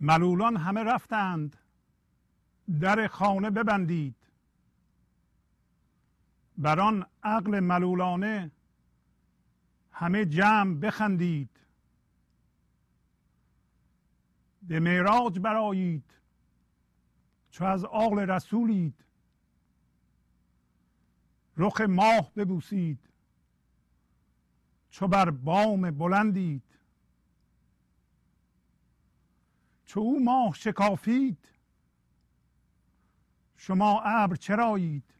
ملولان همه رفتند. در خانه ببندید. بر آن عقل ملولانه همه جمع بخندید. به معراج برایید چو از آل رسولید. رخ ماه ببوسید. چو بر بام بلندید. چو او ماه شکافید شما ابر چرایید.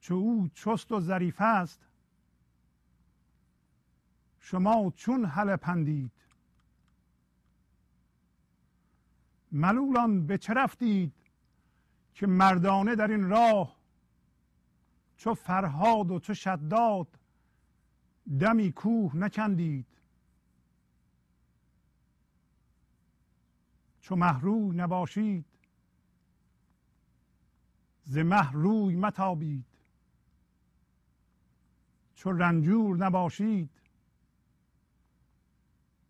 چو او چست و ظریف است شما چون حل پندید. ملولان به چه رفتید که مردانه در این راه چو فرهاد و چو شداد دمی کوه نکندید؟ چو محروی نباشید ز مه روی متابید. چو رنجور نباشید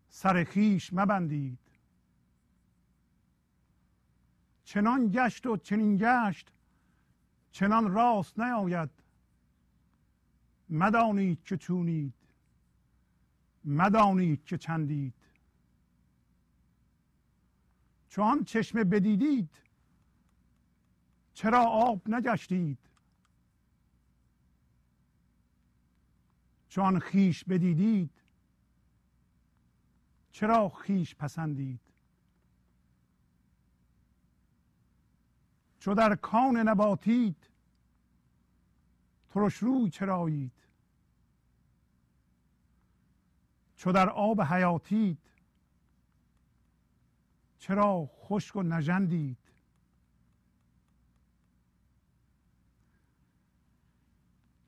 سر خیش مبندید. چنان گشت و چنین گشت چنان راست نیاید. مدانید که چونید مدانید که چندید. چون چشمه بدیدید چرا آب نگشتید؟ چون خیش بدیدید چرا خیش پسندید؟ چو در کان نباتید ترش روی چرایید. چو در آب حیاتید چرا خشک و نژندید؟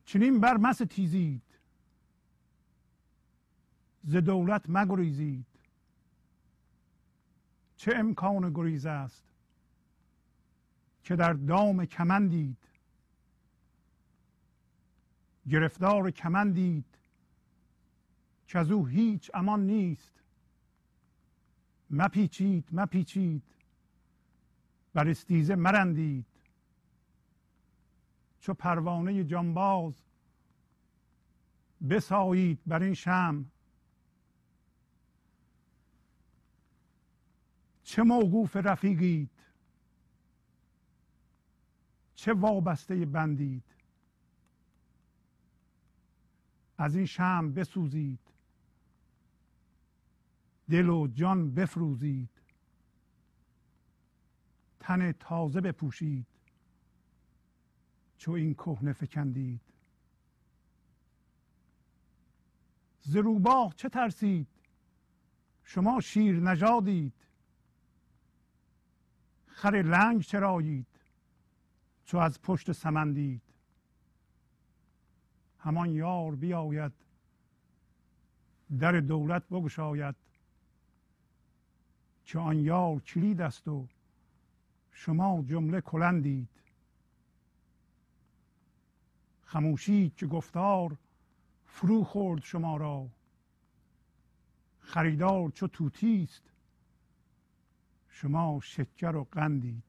چنین بر مس تیزید. ز دولت مگریزید. چه امکان گریز است که در دام کمندید؟ گرفتار کمندید که از او هیچ امان نیست. مپیچید مپیچید. بر استیزه مرندید. چو پروانه جانباز بسایید بر این شم چه موقوف رفیقید. چه وابسته بندید. از این شم بسوزید. دل و جان بفروزید. تن تازه بپوشید. چو این کهنه فکندید. ز روباه چه ترسید؟ شما شیر نژادید. خر لنگ چرایید. چو از پشت سمندید. همان یار بیاید. در دولت بگشاید. که آن یار کلید است و شما جمله کلندید. خموشی که گفتار فرو خورد شما را. خریدار چو توتی است شما شکر و قندید.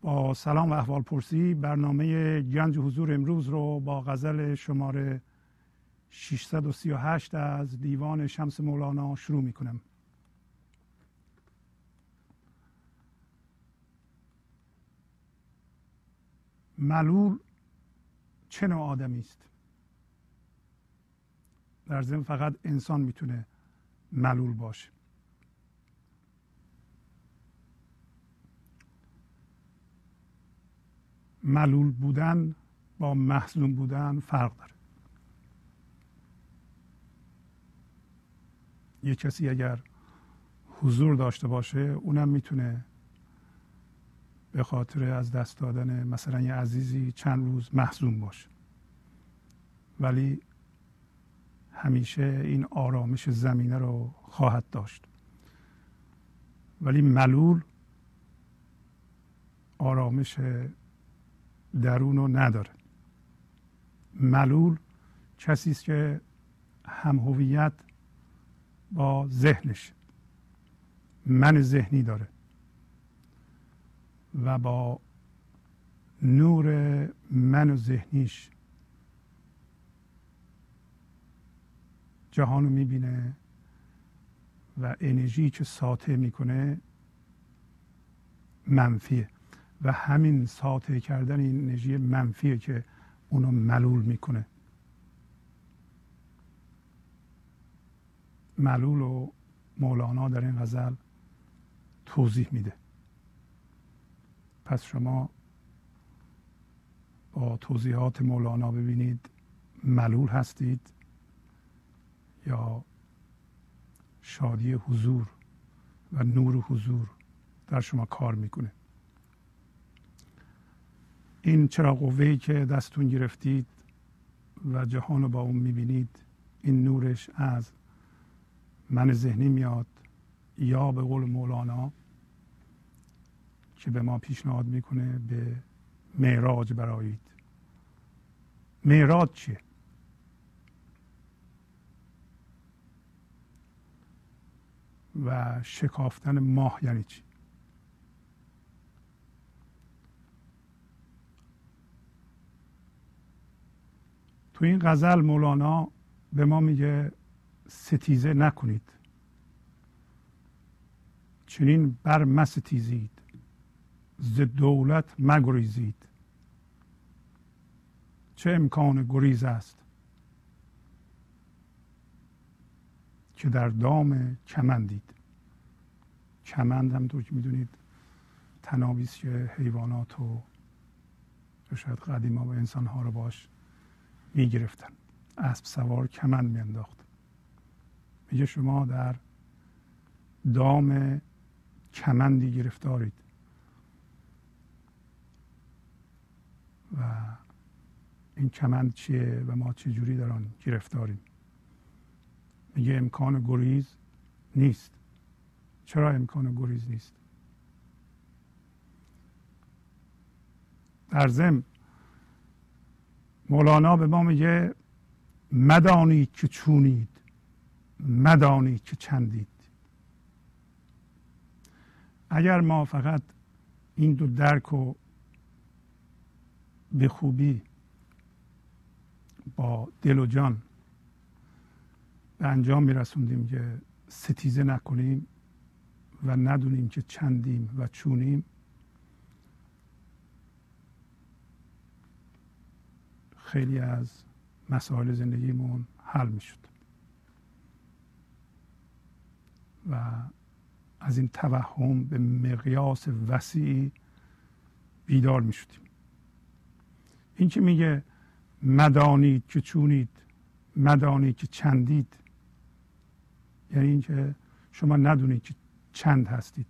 با سلام و احوال پرسی برنامه گنج حضور امروز رو با غزل شماره 638 از دیوان شمس مولانا شروع می کنم ملول چه نوع آدمی است؟ در ضمن فقط انسان می‌تونه ملول باشه. ملول بودن با محزون بودن فرق داره. یه کسی اگر حضور داشته باشه اونم می‌تونه به خاطر از دست دادن مثلا یه عزیزی چند روز محزون باشه. ولی همیشه این آرامش زمینه رو خواهد داشت. ولی ملول آرامش درون رو نداره. ملول کسی است که هم هویت با ذهنش. من ذهنی داره. و با نور من ذهنیش جهان رو می‌بینه و انرژی که ساطع می‌کنه منفیه. و همین ساطع کردن این انرژی منفیه که اونو ملول می‌کنه. ملول و مولانا در این غزل توضیح میده. پس شما با توضیحات مولانا ببینید ملول هستید یا شادی حضور و نور حضور در شما کار می‌کنه. این چرا قوه که دستون گرفتید و جهان رو با اون می‌بینید این نورش از من ذهنی میاد یا به قول مولانا که به ما پیشنهاد می‌کنه به معراج برایید معراج چیه؟ و شکافتن ماه یعنی چی؟ تو این غزل مولانا به ما میگه ستیزه نکنید. چنین بر مستیزید ز دولت مگریزید. چه امکان گریز است؟ که در دام کمندید. کمند همطور که می‌دونید تنابیست که حیوانات و شاید قدیما و انسان ها رو باش می‌گرفتن. اسب سوار کمند میانداخت. میگه شما در دام کمندی گرفتارید. و این کمند چیه و ما چه جوری در آن گرفتاریم؟ میگه امکان گریز نیست. چرا امکان گریز نیست؟ در ضمن مولانا به ما میگه مدانید که چونید. مدانید که چندید. اگر ما فقط این دو درک و به خوبی با دل و جان به انجام میرسوندیم که ستیزه نکنیم و ندونیم که چندیم و چونیم خیلی از مسائل زندگیمون حل می‌شد. و از این توهم به مقیاس وسیعی بیدار می شدیم. این که میگه مدانید که چونید مدانید که چندید یعنی اینکه شما ندونید که چند هستید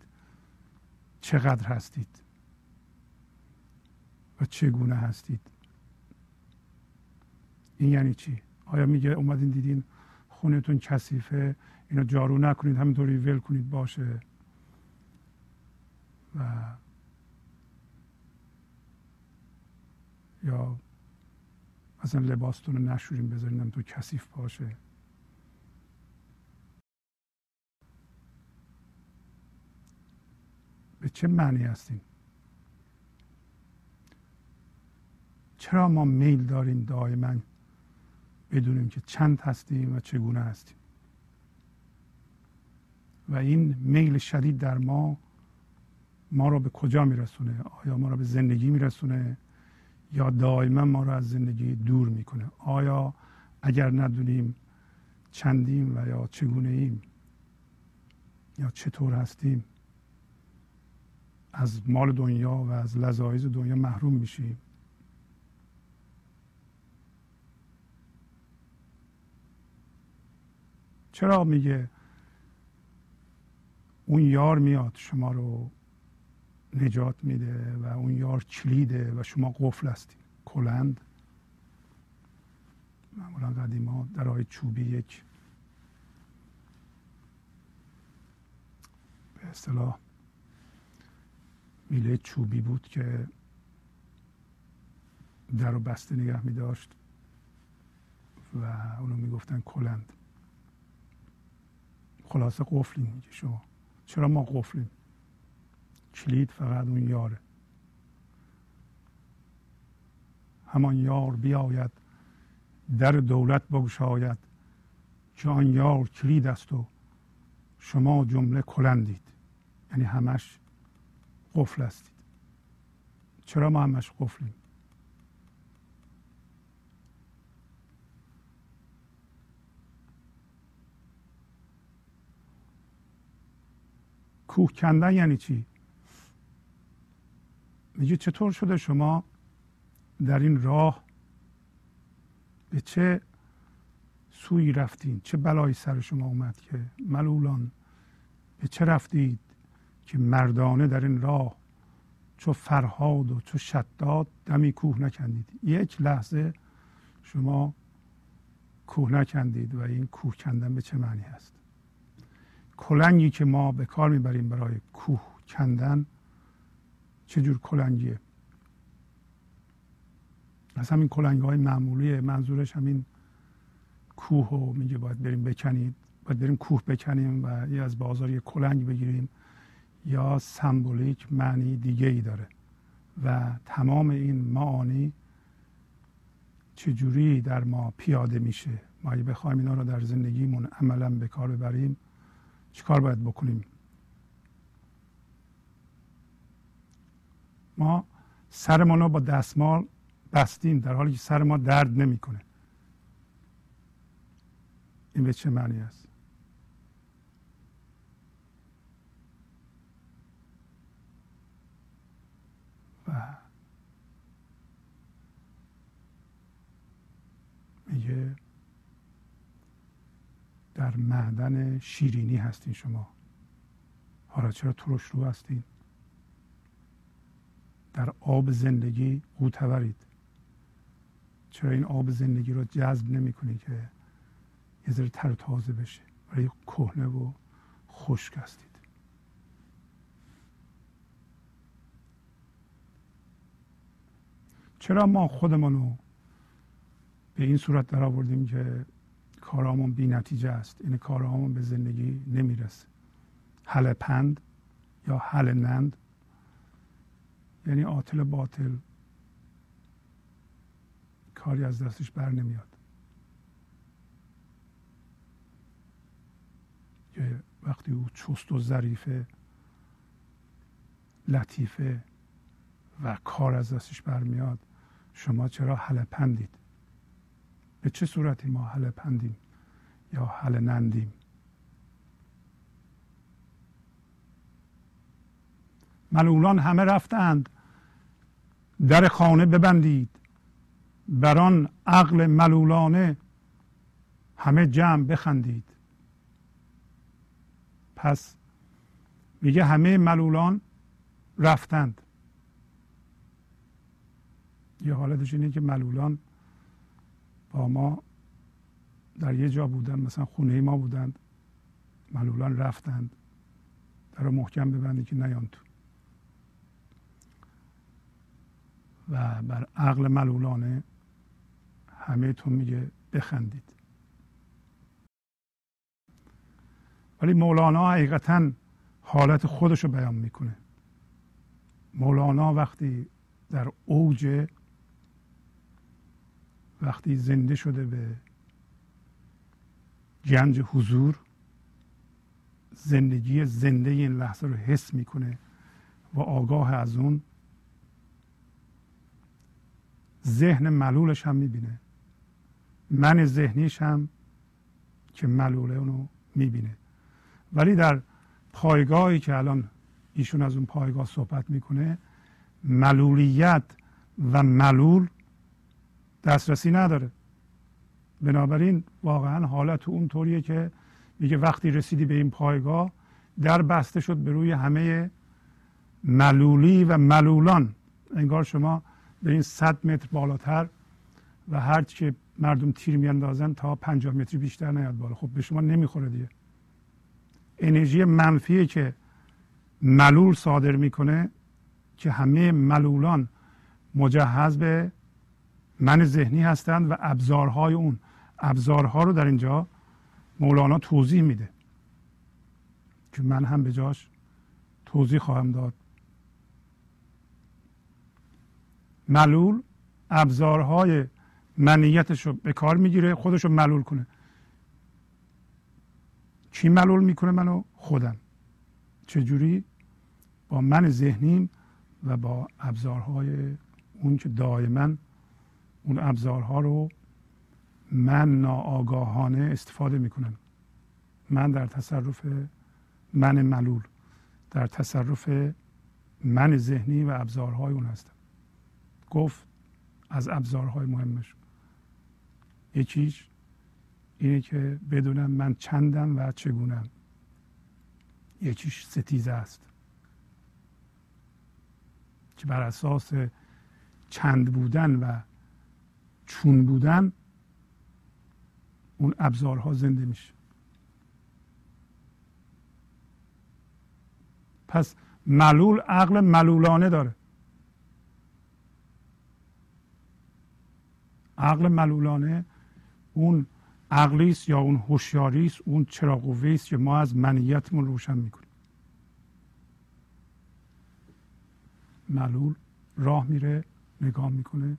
چقدر هستید و چگونه هستید. این یعنی چی؟ آیا میگه اومدین دیدین خونتون کثیفه؟ اینو جارو نکنید همینطوری ول کنید باشه. و یا مثلا لباستون رو نشوریم بذارین تو کثیف باشه. به چه معنی هستیم چرا ما میل داریم دائما بدونیم که چند هستیم و چگونه هستیم؟ و این میل شدید در ما ما رو به کجا میرسونه؟ آیا ما رو به زندگی میرسونه؟ یا دائما ما رو از زندگی دور می‌کنه؟ آیا اگر ندونیم چندیم و یا چگونه ایم یا چطور هستیم از مال دنیا و از لذایز دنیا محروم میشیم؟ چرا میگه اون یار میاد شما رو نجات میده و اون یار کلیده و شما قفل هستید. کلند. معمولا قدیما درهای چوبی یک. به اصطلاح میله چوبی بود که در و بسته نگه می داشت و اونو می‌گفتن کلند. خلاصه قفلیم میگه شما. چرا ما قفلیم؟ کلید فقط اون یاره. همان یار بیاید در دولت بگشاید که آن یار کلید است و شما جمله کلندید. یعنی همش قفل هستید. چرا ما همش قفلیم؟ کوه کندن یعنی چی؟ میگه چطور شده شما در این راه به چه سوی رفتین؟ چه بلایی سر شما اومد که ملولان به چه رفتید که مردانه در این راه چو فرهاد و چو شداد دمی کوه نکندید؟ یک لحظه شما کوه نکندید و این کوه کندن به چه معنی هست؟ کلنگی که ما به کار می‌بریم برای کوه کندن چه جور کلنگیه؟ از همین کلنگ های معمولی منظورش همین کوه رو میگه باید بریم بکنید باید بریم کوه بکنیم و یا از بازار یه کلنگ بگیریم یا سمبولیک معنی دیگه ای داره. و تمام این معانی چجوری در ما پیاده میشه؟ ما اگه بخوایم اینا رو در زندگیمون عملا به کار ببریم چیکار باید بکنیم؟ ما سرمان رو با دستمال بستیم در حالی که سر ما درد نمی‌کنه. این به چه معنی است؟ و میگه در معدن شیرینی هستین شما. حالا چرا ترش رو هستین در آب زندگی قوتورید چرا این آب زندگی رو جذب نمی کنی که یه ذره تر تازه بشه؟ برای کهنه و خشک هستید. چرا ما خودمون رو به این صورت در آوردیم که کارامون بی نتیجه است. این کارامون به زندگی نمی‌رسه. حل پند یا حل نند. یعنی عاطل باطل کاری از دستش بر نمیاد. که وقتی او چست و ظریفه لطیفه و کار از دستش برمیاد شما چرا حل پندید؟ به چه صورتی ما حل پندیم یا حل نندیم؟ ملولان همه رفتند. در خانه ببندید. بر آن عقل ملولانه همه جمع بخندید. پس میگه همه ملولان رفتند. یه حالتش اینه که ملولان با ما در یه جا بودن مثلا خونه ما بودند ملولان رفتند. در محکم ببندی که نیان تو. و بر عقل ملولانه همه تون میگه بخندید. ولی مولانا حقیقتا حالت خودش رو بیان می‌کنه. مولانا وقتی در اوج وقتی زنده شده به گنج حضور زندگی زنده این لحظه رو حس می‌کنه و آگاه از اون ذهن ملولش هم می‌بینه. من ذهنیش هم که ملوله اونو می‌بینه. ولی در پایگاهی که الان ایشون از اون پایگاه صحبت می‌کنه ملولیت و ملول دسترسی نداره. بنابراین واقعا حالت اون طوریه که میگه وقتی رسیدی به این پایگاه در بسته شد به روی همه ملولی و ملولان. انگار شما به این صد متر بالاتر و هر که مردم تیر میاندازن تا پنجاه متر بیشتر نیاد بالا. خب به شما نمی‌خوره دیگه. انرژی منفی که ملول صادر می‌کنه که همه ملولان مجهز به من ذهنی هستند و ابزارهای اون ابزارها رو در اینجا مولانا توضیح میده که من هم به جاش توضیح خواهم داد. ملول ابزارهای منیتش رو به کار می‌گیره خودش رو ملول کنه. کی ملول می‌کنه منو؟ خودم. چجوری؟ با من ذهنیم و با ابزارهای اون که دائما اون ابزارها رو من ناآگاهانه استفاده می‌کنم. من در تصرف من ملول در تصرف من ذهنی و ابزارهای اون هستم. گفت از ابزارهای مهمش. یکیش اینه که بدونم من چندم و چگونم. یکیش ستیزه است. که بر اساس چند بودن و چون بودن اون ابزارها زنده میشه. پس ملول عقل ملولانه داره. عقل ملولانه اون عقلی است یا اون هوشیاری است اون چرا است که ما از منیتمون روشن می‌کنیم. ملول راه میره نگاه می‌کنه.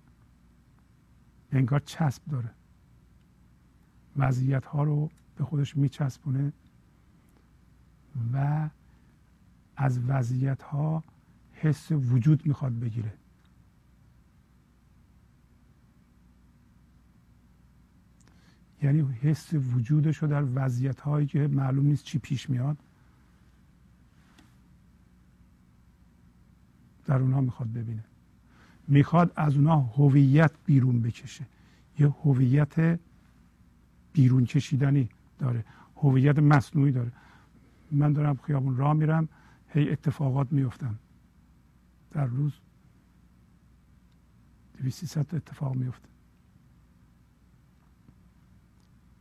انگار چسب داره. وضعیت ها رو به خودش میچسبونه و از وضعیت ها حس وجود می‌خواد بگیره. یعنی حس وجودش رو در وضعیت هایی که معلوم نیست چی پیش میاد در اونها می‌خواد ببینه. می‌خواد از اونها هویت بیرون بکشه. یه هویت بیرون کشیدنی داره. هویت مصنوعی داره. من دارم خیابون راه میرم هی اتفاقات میفتن در روز دویستی اتفاق میفته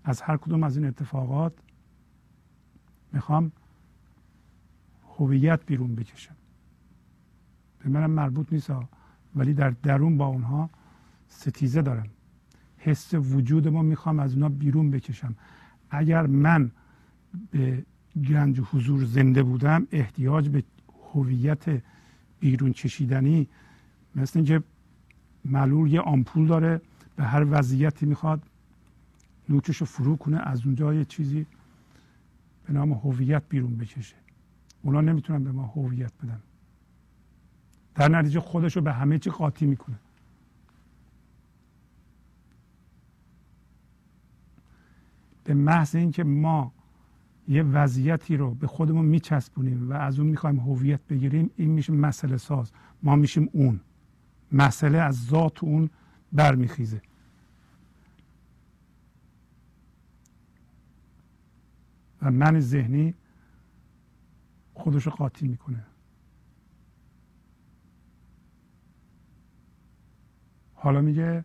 از هر کدوم از این اتفاقات می‌خوام هویت بیرون بکشم. به منم مربوط نیست ولی در درون با اونها ستیزه دارم. حس وجود ما می‌خوام از اونها بیرون بکشم. اگر من به گنج حضور زنده بودم احتیاج به هویت بیرون کشیدنی مثل اینکه معلول یه آمپول داره به هر وضعیتی می‌خواد نوکش رو فرو کنه از اونجا یه چیزی به نام هویت بیرون بکشه. اونا نمی‌تونن به ما هویت بدن. در نتیجه خودش رو به همه چی قاطی می‌کنه. به محض اینکه ما یه وضعیتی رو به خودمون میچسبونیم و از اون می‌خوایم هویت بگیریم این میشه مسئله ساز. ما میشیم اون. مسئله از ذات اون برمیخیزه. و من ذهنی خودش رو قاطی می‌کنه. حالا میگه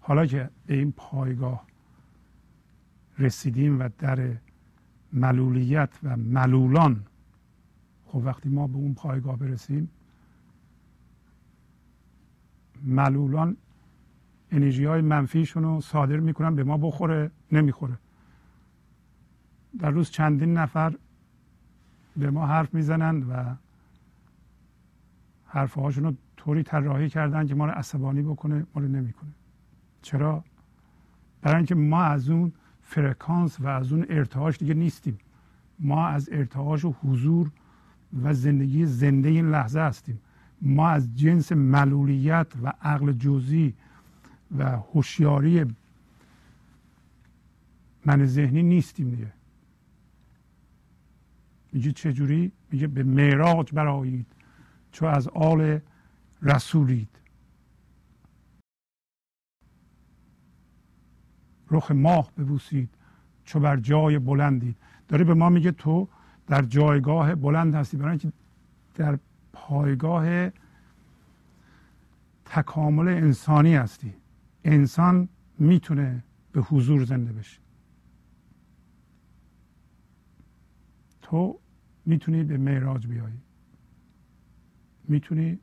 حالا که به این پایگاه رسیدیم و در ملولیت و ملولان خب وقتی ما به اون پایگاه برسیم ملولان انرژی های منفیشون رو صادر می‌کنن به ما بخوره نمی‌خوره. در روز چندین نفر به ما حرف می‌زنند و حرفهاشون رو طوری طراحی کردن که ما رو عصبانی بکنه ما رو نمی‌کنه. چرا؟ برای اینکه ما از اون فرکانس و از اون ارتعاش دیگه نیستیم. ما از ارتعاش و حضور و زندگی زنده این لحظه هستیم. ما از جنس ملولیت و عقل جزئی و هوشیاری من ذهنی نیستیم دیگه. میگه چجوری؟ میگه به معراج برایید چو از آل رسولید. رخ ماه ببوسید چو بر جای بلندید. داره به ما میگه تو در جایگاه بلند هستی برای اینکه در پایگاه تکامل انسانی هستی. انسان می‌تونه به حضور زنده بشه. تو می‌تونی به معراج بیایی. می‌تونی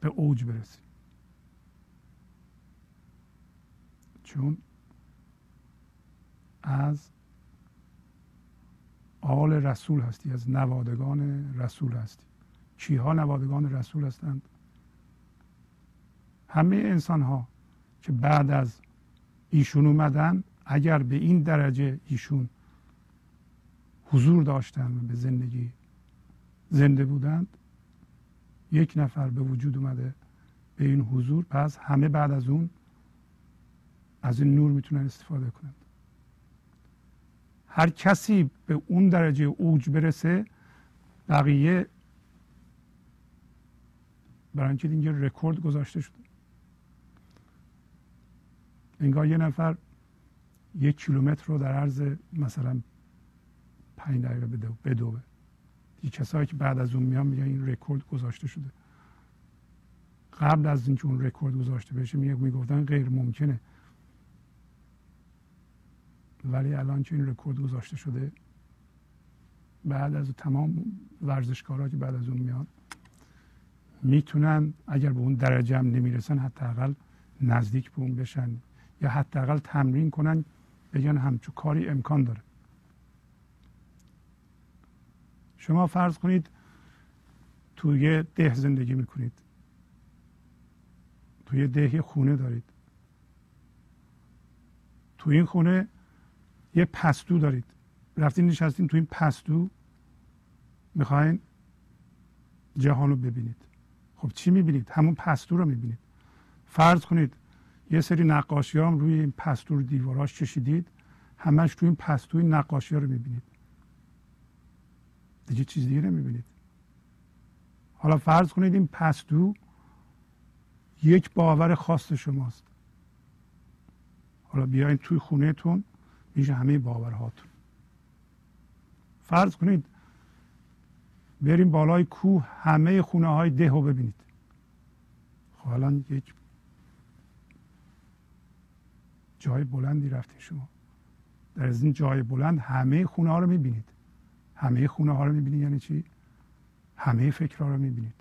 به اوج برسی چون از آل رسول هستی از نوادگان رسول هستی. کیها نوادگان رسول هستند؟ همه انسان ها که بعد از ایشون اومدن اگر به این درجه ایشون حضور داشتن و به زندگی زنده بودند یک نفر به وجود اومده به این حضور پس همه بعد از اون از این نور می‌تونن استفاده کنند. هر کسی به اون درجه اوج برسه بقیه برای اینکه اینجا رکورد گذاشته شده. انگار یه نفر یک کیلومتر رو در عرض مثلا پنج دقیقه بدوه دیگه کسایی که بعد از اون میان میگن این رکورد گذاشته شده. قبل از اینکه اون رکورد گذاشته بشه می‌گفتن غیر ممکنه. ولی الان که این رکورد گذاشته شده بعد از تمام ورزشکارا که بعد از اون میان می‌تونن اگر به اون درجه هم نمی‌رسن حداقل نزدیک به اون بشن یا حداقل تمرین کنن بگن همچون کاری امکان داره. شما فرض کنید توی ده زندگی می‌کنید. توی ده خونه دارید. توی این خونه یه پستو دارید. رفتین نشستین تو این پستو می‌خواین جهان رو ببینید. خب چی می‌بینید؟ همون پستو رو می‌بینید. فرض کنید یه سری نقاشی هم روی این پستو رو دیواراش کشیدید همش توی این پستو این نقاشی ها رو می‌بینید. دیگه چیز دیگه نمی‌بینید. حالا فرض کنید این پستو یک باور خاص شماست. حالا بیاین توی خونهتون میشه همه باورهاتون. فرض کنید بریم بالای کوه همه خونه های ده رو ببینید. خب الان یک جای بلندی رفتین شما. در از این جای بلند همه خونه ها رو می‌بینید. همه خونه ها رو می‌بینید یعنی چی؟ همه فکرها رو می‌بینید.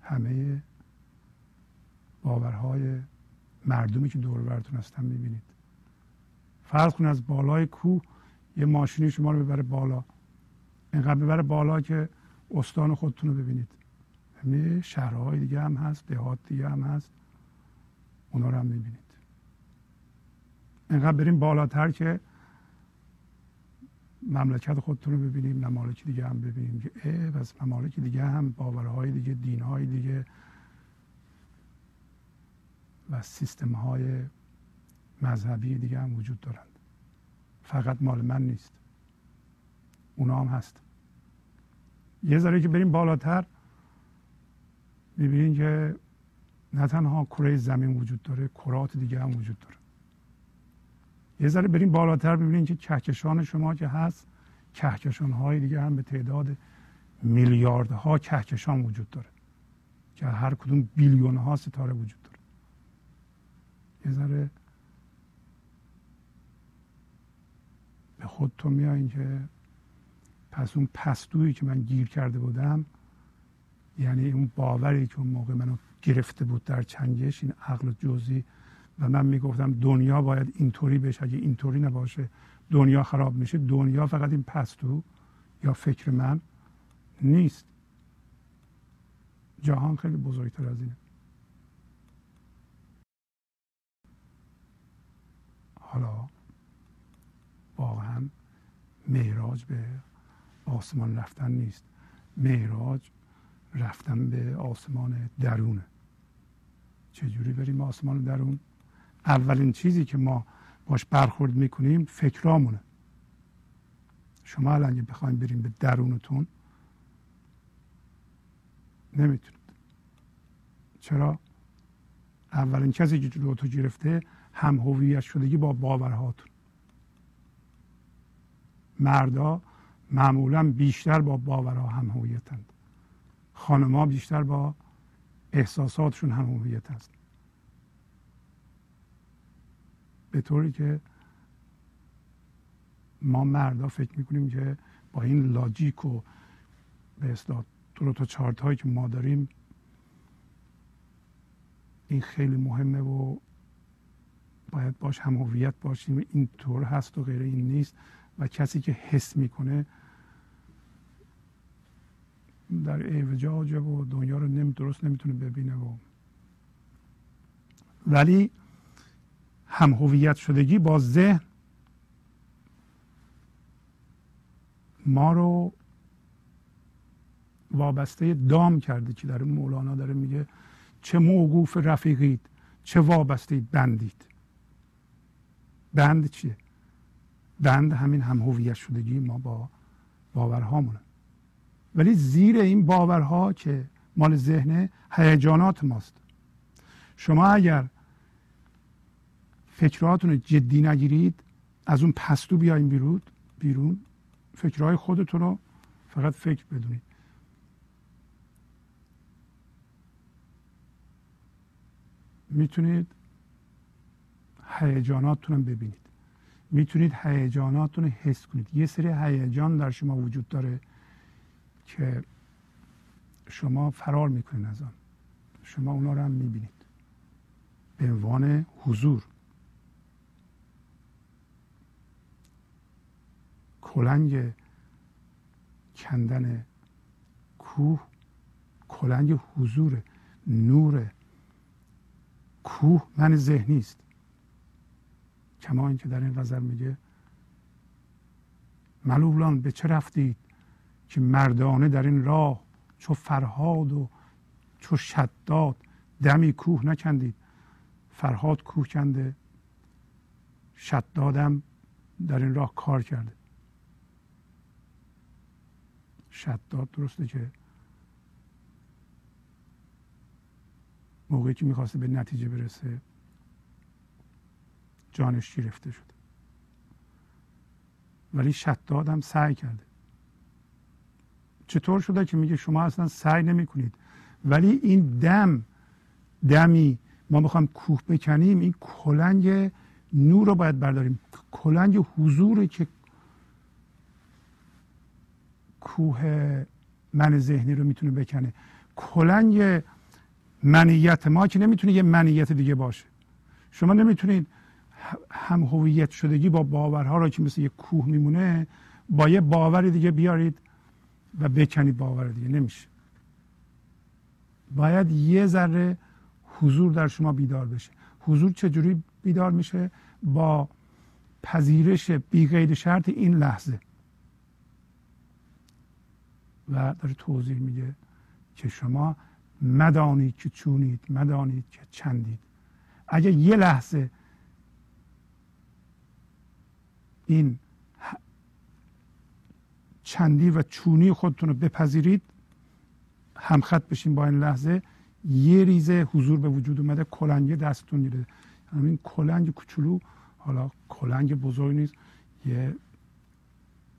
همه باورهای مردمی که دور براتون هستن می‌بینید. فرض کن از بالای کوه یه ماشینی شما رو ببره بالا. اینقدر ببره بالا که استان خودتون رو ببینید. همه شهرهای دیگه هم هست دهات دیگه هم هست. اونا رو هم می‌بینید. اینقدر بریم بالاتر که مملکت خودتون رو ببینیم ممالک دیگه هم ببینیم. که اه بس ممالک دیگه هم باورهای دیگه دینهای دیگه و سیستم های مذهبی دیگه هم وجود دارند. فقط مال من نیست. اونا هم هست. یه ذره که بریم بالاتر می‌بینین که نه تنها کره زمین وجود داره کرات دیگه هم وجود داره. یه ذره بریم بالاتر ببینید که کهکشان شما که هست. کهکشان های دیگه هم به تعداد میلیاردها کهکشان وجود داره که هر کدوم بیلیون ها ستاره وجود داره. یه ذره به خودتون میایین که پس اون پستویی که من گیر کرده بودم یعنی اون باوری که اون موقع منو گرفته بود در چنگش این عقل جزئی و من می‌گفتم دنیا باید اینطوری بشه. اگه اینطوری نباشه دنیا خراب میشه. دنیا فقط این پستو یا فکر من نیست. جهان خیلی بزرگتر از اینه. حالا واقعا معراج به آسمان رفتن نیست. معراج رفتن به آسمان درونه. چجوری بریم آسمان درون؟ اولین چیزی که ما باش برخورد می‌کنیم فکرامونه. شما الان اگه بخوایم بریم به درونتون نمی‌تونید. چرا؟ اولین کسی که جلو تو گرفته هم هویت شدگی با باورهاتون. مردا معمولا بیشتر با باورها هم هویتند. خانمها بیشتر با احساساتشون هم هویت هست به طوری که ما مردا فکر می‌کنیم که با این لاجیک و به اصطلاح دو تا چارت هایی که ما داریم این خیلی مهمه و باید باش هم هویت باشیم. این طور هست و غیره این نیست. و کسی که حس می‌کنه در اعوجاج و دنیا رو نمی درست نمی‌تونه ببینه و ولی هم هویت شدگی با ذهن ما رو وابسته دام کرده که در مولانا داره میگه. چه موقوف رفیقید چه وابسته بندید. بند چیه؟ بند همین هم هویت شدگی ما با باورهامونه. ولی زیر این باورها که مال ذهن هیجانات ماست. شما اگر فکراتون رو جدی نگیرید از اون پستو بیاین بیرون بیرون. فکرهای خودتون رو فقط فکر بدونید. می‌تونید هیجاناتتون رو ببینید. می‌تونید هیجاناتتون رو حس کنید. یه سری هیجان در شما وجود داره که شما فرار می‌کنید از آن شما اونا رو هم می‌بینید. به عنوان حضور. کلنگ کندن کوه کلنگ حضور نور کوه من ذهنی است. کما اینکه در این غزل میگه ملولان به چه رفتید که مردانه در این راه چو فرهاد و چو شداد دمی کوه نکندید؟ فرهاد کوه کنده شدادم در این راه کار کرده. شداد درسته که موقعی که می‌خواسته به نتیجه برسه جانش گرفته شده. ولی شداد هم سعی کرده. چطور شده که میگه شما اصلا سعی نمی کنید ولی این دم دمی ما می‌خوام کوه بکنیم این کلنگ نور رو باید برداریم. کلنگ حضور که کوه من ذهنی رو می‌تونه بکنه. کلنگ منیت ما که نمی‌تونه یه منیت دیگه باشه. شما نمی‌تونید هم هویت شدگی با باورها رو که مثل یه کوه میمونه با یه باور دیگه بیارید و بکنید باور دیگه. نمیشه. باید یه ذره حضور در شما بیدار بشه. حضور چجوری بیدار میشه؟ با پذیرش بی شرط این لحظه. و داره توضیح میگه که شما مدانید که چونید مدانید که چندید. اگر یه لحظه این چندی و چونی خودتون رو بپذیرید همخط بشین با این لحظه یه ریزه حضور به وجود اومده کلنگ دستتون میره همین کلنگ کوچولو حالا کلنگ بزرگ نیست یه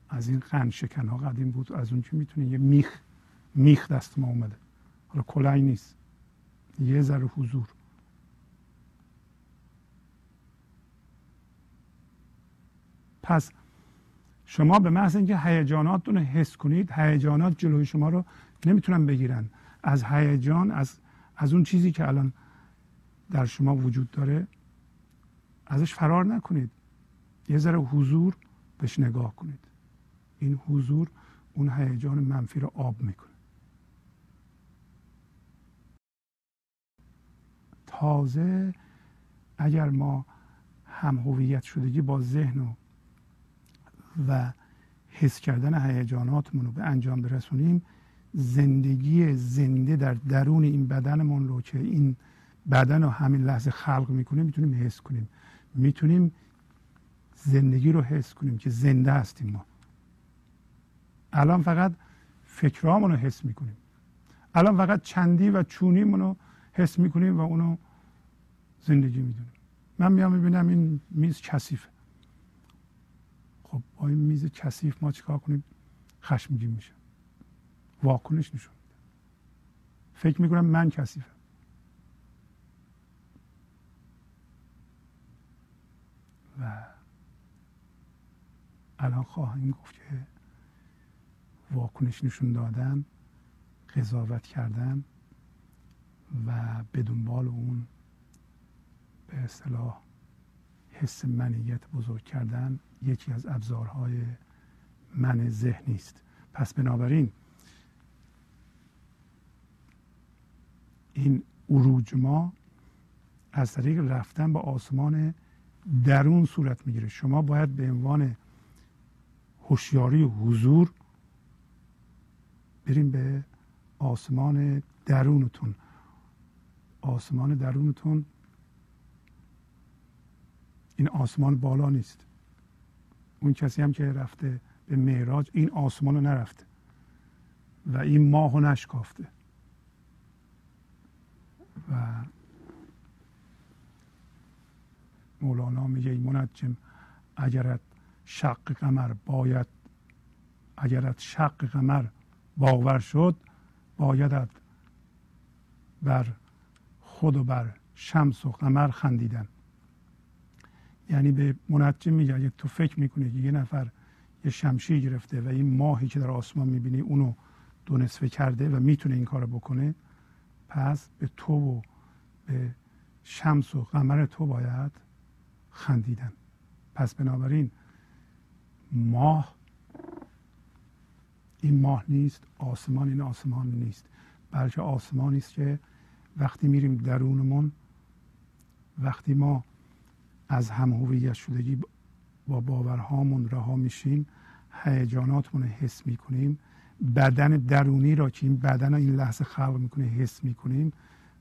از این قند شکن ها قدیم بود. از اون که می‌تونه یه میخ میخ دست ما اومده. حالا کلنگ نیست. یه ذره حضور. پس شما به محض اینکه هیجاناتتون رو حس کنید هیجانات جلوی شما رو نمی‌تونن بگیرن. از هیجان از از اون چیزی که الان در شما وجود داره ازش فرار نکنید. یه ذره حضور بهش نگاه کنید. این حضور اون هیجان منفی رو آب می‌کنه. تازه اگر ما هم هویت شدگی با ذهن و و حس کردن هیجاناتمون رو به انجام برسونیم زندگی زنده در درون این بدنمون رو که این بدن رو همین لحظه خلق می‌کنیم می‌تونیم حس کنیم. می‌تونیم زندگی رو حس کنیم که زنده هستیم ما. الان فقط فکرامون رو حس می‌کنیم. الان فقط چندی و چونیمون رو حس می‌کنیم و اونو زندگی می‌دونیم. من میام می‌بینم این میز کثیفه. خب با این میز کثیف ما چیکار کنیم؟ خشمگین میشه واکنش نشون میده. فکر می‌کنم من کثیفم. و الان خواهیم گفت که واکنش نشون دادن قضاوت کردن و به دنبال اون به اصطلاح حس منیت بزرگ کردن یکی از ابزارهای من ذهنی است پس بنابراین این اروج ما از طریق رفتن به آسمان درون صورت می‌گیره. شما باید به عنوان هوشیاری و حضور بریم به آسمان درونتون. آسمان درونتون این آسمان بالا نیست. اون کسی هم که رفته به معراج این آسمان رو نرفته و این ماه رو نشکافته. و مولانا میگه ای منجم اگرت شق قمر باید اگرت شق قمر باور شد بایدت بر خود و بر شمس و قمر خندیدن. یعنی به منجم میگه اگه تو فکر می‌کنی که یه نفر یه شمشیر گرفته و این ماهی که در آسمان می‌بینی اونو دو نصفه کرده و می‌تونه این کارو بکنه پس به تو و به شمس و قمر تو باید خندیدن. پس بنابراین ماه این ماه نیست آسمان این آسمان نیست بلکه آسمانی است که وقتی میریم درونمون وقتی ما از هم هویت شدگی با باورهامون رها میشیم هیجاناتمون حس می‌کنیم بدن درونی را که این بدن این لحظه خلق می‌کنه حس می‌کنیم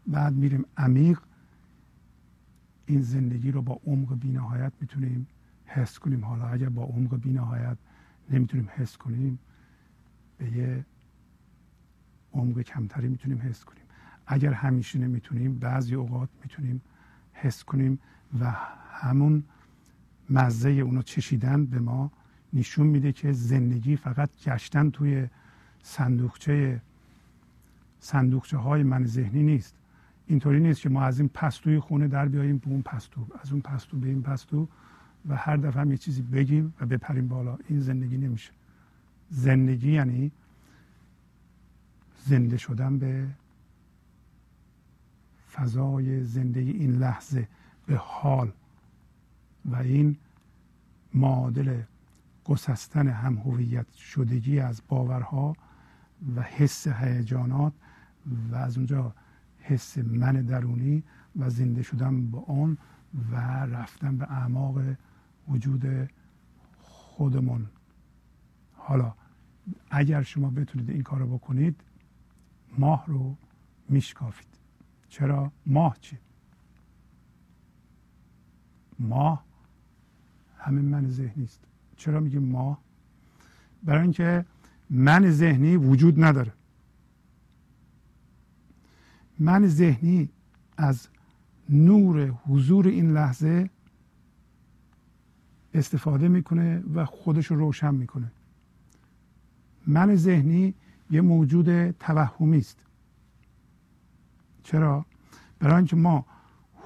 بعد میریم عمیق این زندگی رو با عمق بینهایت می‌تونیم حس کنیم. حالا اگر با عمق بینهایت نمی‌تونیم حس کنیم به یه عمق کمتری می‌تونیم حس کنیم. اگر همیشه نمی‌تونیم بعضی اوقات می‌تونیم حس کنیم و همون مزه اونو چشیدن به ما نشون میده که زندگی فقط گشتن توی صندوقچه صندوقچه های من ذهنی نیست. اینطوری نیست که ما از این پستوی خونه در بیاییم به اون پستو از اون پستو به این پستو و هر دفعه هم یه چیزی بگیم و بپریم بالا. این زندگی نمیشه. زندگی یعنی زنده شدن به فضای زندگی این لحظه به حال و این معادل گسستن هم هویت شدگی از باورها و حس هیجانات و از اونجا حس من درونی و زنده شدن با آن و رفتن به اعماق وجود خودمون. حالا اگر شما بتونید این کار رو بکنید ماه رو میشکافید. چرا؟ ماه چی؟ ماه همین من ذهنی است. چرا میگیم ماه؟ برای اینکه من ذهنی وجود نداره. من ذهنی از نور حضور این لحظه استفاده می‌کنه و خودش رو روشن می‌کنه. من ذهنی یه موجود توهمی است. چرا؟ برای اینکه ما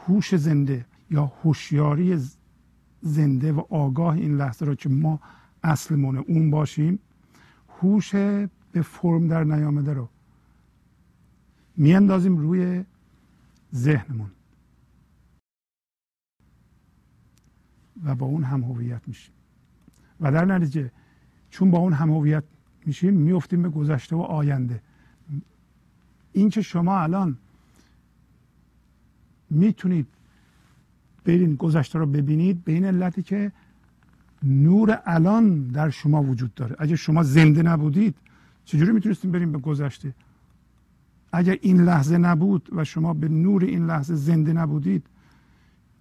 هوش زنده یا هوشیاری زنده و آگاه این لحظه رو که ما اصلمونه اون باشیم هوش به فرم در نیامده رو میاندازیم روی ذهنمون. و با اون هم هویت میشیم. و در نتیجه چون با اون هم هویت میشیم میفتیم به گذشته و آینده. اینکه شما الان می‌تونید برین گذشته رو ببینید به این علتی که نور الان در شما وجود داره. اگه شما زنده نبودید چجوری می‌تونستیم بریم به گذشته؟ اگر این لحظه نبود و شما به نور این لحظه زنده نبودید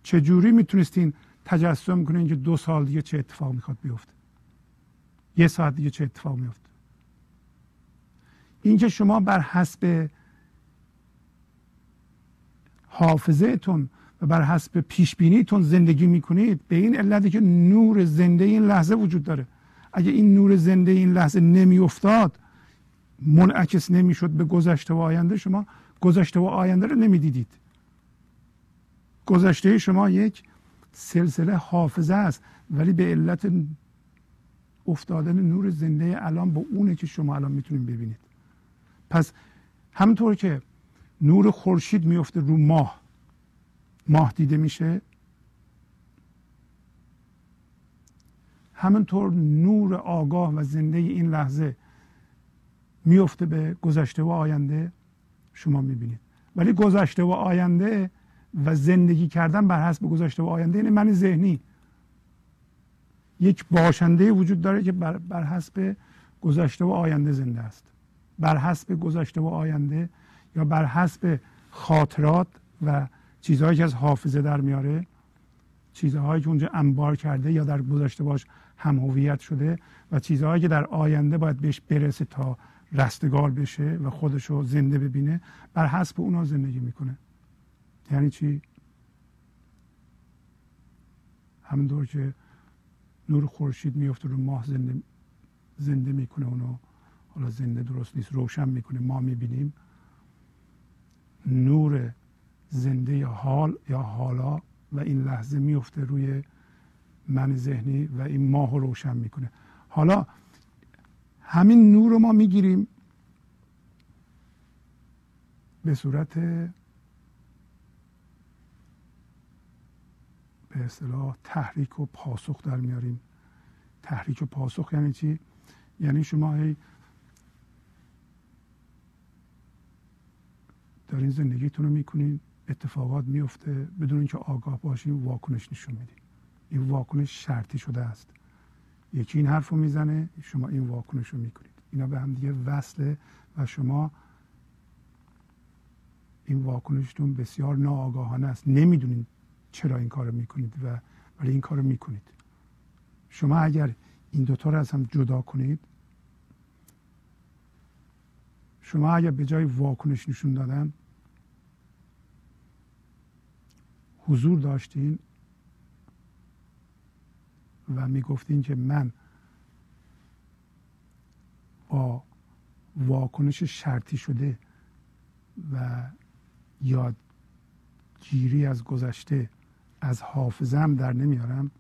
چجوری می‌تونستین تجسم کنین که دو سال دیگه چه اتفاق می‌خواد بیفته؟ یه ساعت دیگه چه اتفاق میفته؟ اینکه شما بر حسب حافظه تون و بر حسب پیش تون زندگی می‌کنید به این علتی که نور زنده این لحظه وجود داره. اگه این نور زنده این لحظه نمیافتاد منعکس نمی‌شد به گذشته و آینده شما گذشته و آینده رو نمی‌دیدید. گذشته شما یک سلسله حافظه است ولی به علت افتادن نور زنده الان با اونه که شما الان می‌تونید ببینید. پس همونطور که نور خورشید میفته رو ماه ماه دیده میشه همینطور نور آگاه و زنده این لحظه میفته به گذشته و آینده شما می‌بینید. ولی گذشته و آینده و زندگی کردن بر حسب گذشته و آینده این من ذهنی یک باشنده وجود داره که بر, بر حسب گذشته و آینده زنده است. بر حسب گذشته و آینده یا بر حسب خاطرات و چیزهایی که از حافظه در میاره چیزهایی که اونجا انبار کرده یا در گذشته باش هم هویت شده و چیزهایی که در آینده باید بهش برسه تا رستگار بشه و خودش رو زنده ببینه بر حسب اونا زندگی می‌کنه. یعنی چی؟ همونطور که نور خورشید میفته رو ماه زنده زنده می‌کنه اونو. حالا زنده درست نیست روشن می‌کنه. ما می‌بینیم نور زنده حال یا حالا و این لحظه میفته روی من ذهنی و این ماه رو روشن می‌کنه. حالا همین نور رو ما می‌گیریم به صورت به اصطلاح تحریک و پاسخ در میاریم. تحریک و پاسخ یعنی چی؟ یعنی شما هی دارین زندگیتون رو می‌کنین اتفاقات میفته بدون اینکه آگاه باشین واکنش نشون میدین. این واکنش شرطی شده است. یکی این حرف رو می‌زنه شما این واکنش رو می‌کنید. اینا به هم دیگه وصله و شما این واکنشتون بسیار ناآگاهانه است. نمی‌دونید چرا این کار می‌کنید و ولی این کار رو می‌کنید. شما اگر این دوتا رو از هم جدا کنید شما اگر به جای واکنش نشون دادن حضور داشتین و می‌گفتین که من با واکنش شرطی شده و یادگیری از گذشته از حافظم در نمیارم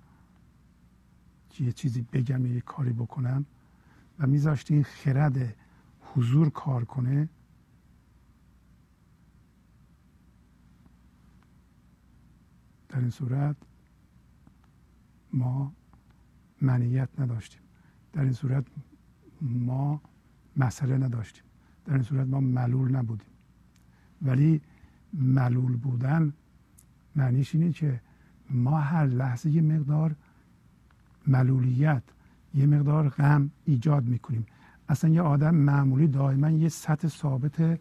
که یه چیزی بگم یه کاری بکنم و میذاشتین خرد حضور کار کنه. در این صورت ما منیت نداشتیم. در این صورت ما مسئله نداشتیم. در این صورت ما ملول نبودیم. ولی ملول بودن معنیش اینه که ما هر لحظه یه مقدار ملولیت یه مقدار غم ایجاد می‌کنیم. اصلا یه آدم معمولی دائما یه سطح ثابت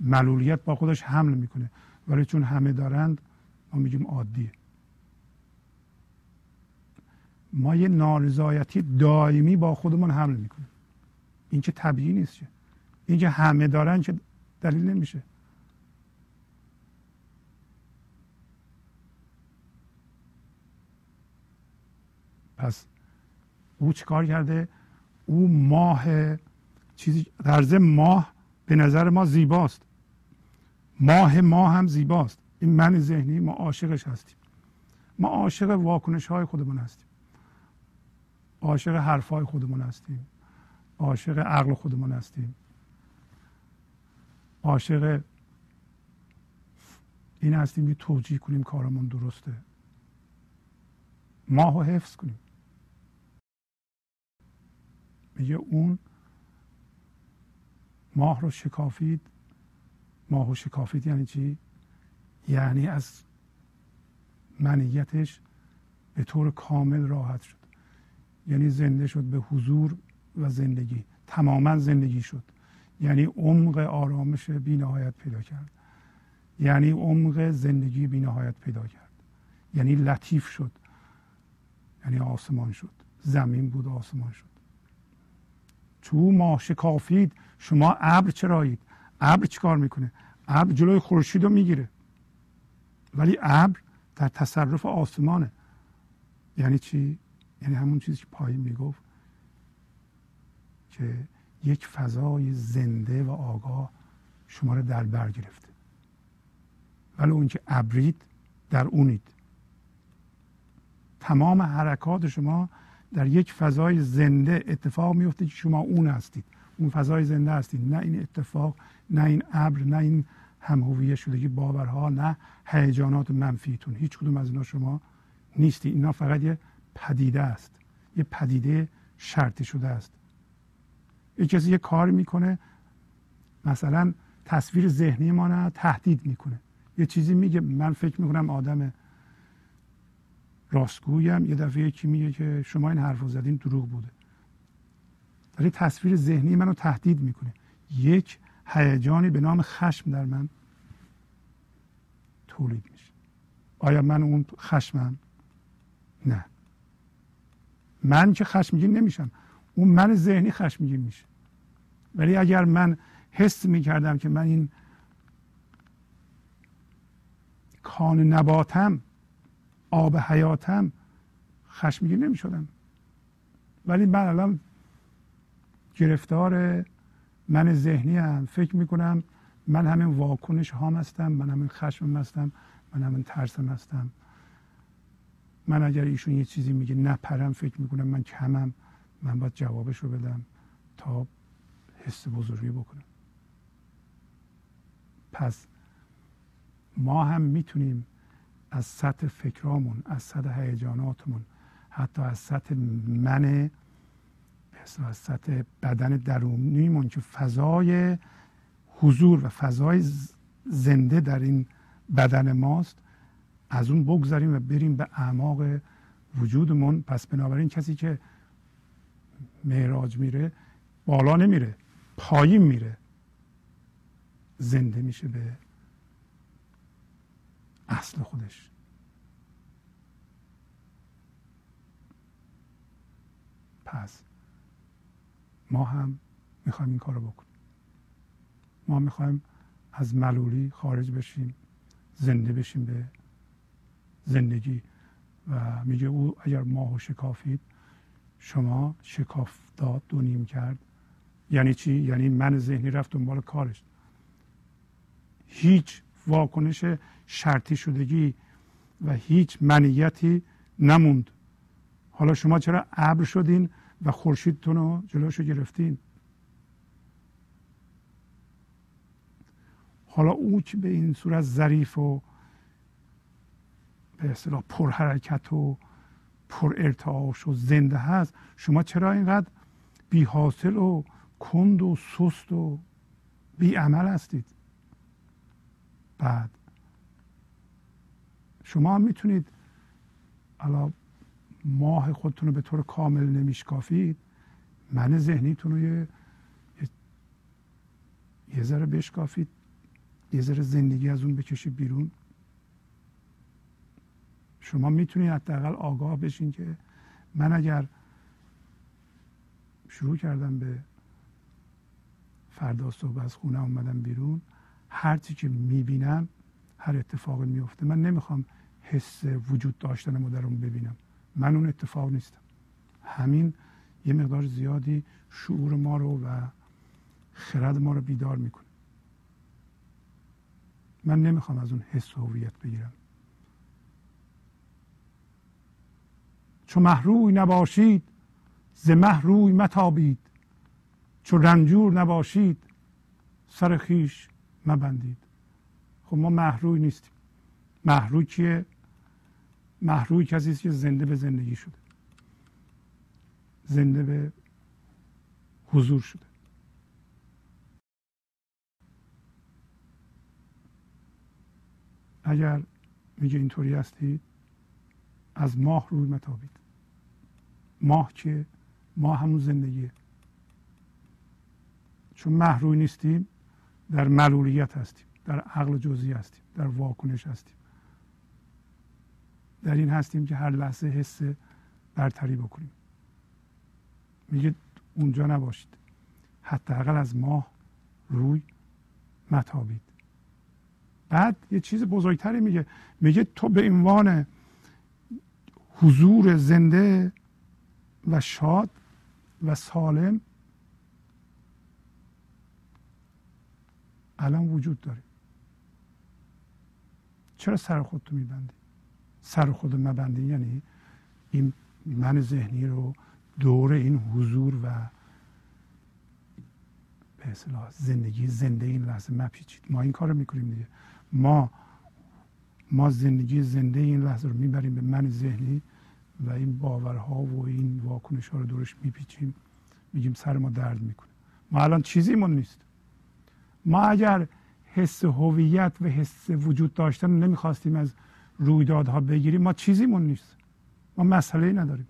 ملولیت با خودش حمل می‌کنه. ولی چون همه دارند ما میگیم عادیه ما یه نارضایتی دائمی با خودمون حمل می‌کنیم. این که طبیعی نیست چه؟ این که همه دارن که دلیل نمیشه. پس او چیکار کرده؟ او ماه چیزی در ماه به نظر ما زیباست. ماه ما هم زیباست. این من ذهنی ما عاشقش هستیم. ما عاشق واکنش های خودمون هستیم. عاشق حرف های خودمون هستیم. عاشق عقل خودمون هستیم. عاشق این هستیم که توجیه کنیم کارمون درسته. ماه رو حفظ کنیم. میگه اون ماه رو شکافید. ماه رو شکافید یعنی چی؟ یعنی از منیتش به طور کامل راحت شد. یعنی زنده شد به حضور و زندگی. تماما زندگی شد. یعنی عمق آرامش بینهایت پیدا کرد. یعنی عمق زندگی بینهایت پیدا کرد. یعنی لطیف شد. یعنی آسمان شد. زمین بود آسمان شد. تو ماه شکافید شما ابر چرایید؟ ابر چیکار می‌کنه؟ ابر جلوی خورشید رو می‌گیره. ولی ابر در تصرف آسمانه. یعنی چی؟ یعنی همون چیزی که پایین می‌گفت که یک فضای زنده و آگاه شما رو در بر گرفته. ولی اون که ابرید در اونید. تمام حرکات شما در یک فضای زنده اتفاق میفته که شما اون هستید. اون فضای زنده هستید. نه این اتفاق نه این ابر نه این هم هویت شدگی باورها نه هیجانات منفیتون. هیچ کدوم از اینا شما نیستی. اینا فقط یه پدیده است. یه پدیده شرطی شده است. یه کسی یه کار می‌کنه مثلا تصویر ذهنی ما نه تهدید می‌کنه. یه چیزی میگه من فکر می‌کنم آدم راستگویم. یه دفعه یکی میگه که شما این حرف زدین دروغ بوده. داره تصویر ذهنی منو تهدید می‌کنه. یک هیجانی به نام خشم در من تولید میشه. آیا من اون خشمم؟ نه. من که خشمگین نمیشم. اون من ذهنی خشمگین میشه. ولی اگر من حس می‌کردم که من این کان نباتم آب حیاتم خشمگین نمی‌شدم. ولی من الان گرفتار من ذهنی هم فکر می‌کنم من همین واکنش هام هستم من همین خشم هستم من همین ترسم هستم. من اگر ایشون یه چیزی میگه نپرم فکر می‌کنم من کمم. من باید جوابش رو بدم تا حس بزرگی بکنم. پس ما هم می‌تونیم از سطح فکرامون از سطح هیجاناتمون حتی از سطح من سطح بدن درونیمون که فضای حضور و فضای زنده در این بدن ماست از اون بگذاریم و بریم به اعماق وجودمون پس بنابراین کسی که معراج میره بالا نمیره پایین میره زنده میشه به اصل خودش. پس ما هم می‌خوایم این کار رو بکنیم. ما می‌خوایم از ملولی خارج بشیم زنده بشیم به زندگی. و میگه او اگر ماهو شکافید شما شکاف داد دو نیم کرد. یعنی چی؟ یعنی من ذهنی رفت دنبال کارش. هیچ واکنش شرطی شدگی و هیچ منیتی نموند. حالا شما چرا ابر شدین؟ و خورشیدتون رو جلوشو گرفتین. حالا او که به این صورت ظریف و به اصطلاح پر حرکت و پر ارتعاش و زنده هست شما چرا اینقدر بی حاصل و کند و سست و بی عمل هستید؟ بعد شما می‌تونید حالا ماه خودتون رو به طور کامل نمیشکافید. من ذهنیتون رو یه یه ذره بشکافید. یه ذره زندگی از اون بکشید بیرون. شما می‌تونید حداقل آگاه بشین که من اگر شروع کردم به فردا صبح از خونه اومدم بیرون هرچی که می‌بینم هر اتفاقی میفته من نمی‌خوام حس وجود داشتن در اون ببینم. من اون اتفاق نیستم. همین یه مقدار زیادی شعور ما رو و خرد ما رو بیدار می‌کنه. من نمی‌خوام از اون حس هویت بگیرم. چو محروی نباشید ز محروی متابید. چو رنجور نباشید سر خیش مبندید. خب ما محروی نیستیم. محروی کیه؟ محروی کسی است که زنده به زندگی شده. زنده به حضور شده. اگر میگه اینطوری هستید از ماه روی متابید. ماه که ماه همون زندگیه. چون محروی نیستیم در ملولیت هستیم در عقل جزئی هستیم در واکنش هستیم. در این هستیم که هر لحظه حس برتری بکنیم. میگه اونجا نباشید. حداقل از ماه روی متابید. بعد یه چیز بزرگتری میگه. میگه تو به عنوان حضور زنده و شاد و سالم الان وجود داری چرا سر خودتو میبندی؟ سر خود مبندی یعنی این من ذهنی رو دور این حضور و به اصطلاح زندگی زنده این لحظه مپیچید. ما این کار رو می‌کنیم دیگه. ما ما زندگی زنده این لحظه رو می‌بریم به من ذهنی و این باورها و این واکنش ها رو دورش میپیچیم. میگیم سر ما درد می‌کنه. ما الان چیزیمون نیست. ما اگر حس هویت و حس وجود داشتن نمی‌خواستیم از رویدادها بگیریم ما چیزیمون نیست. ما مسئله ای نداریم.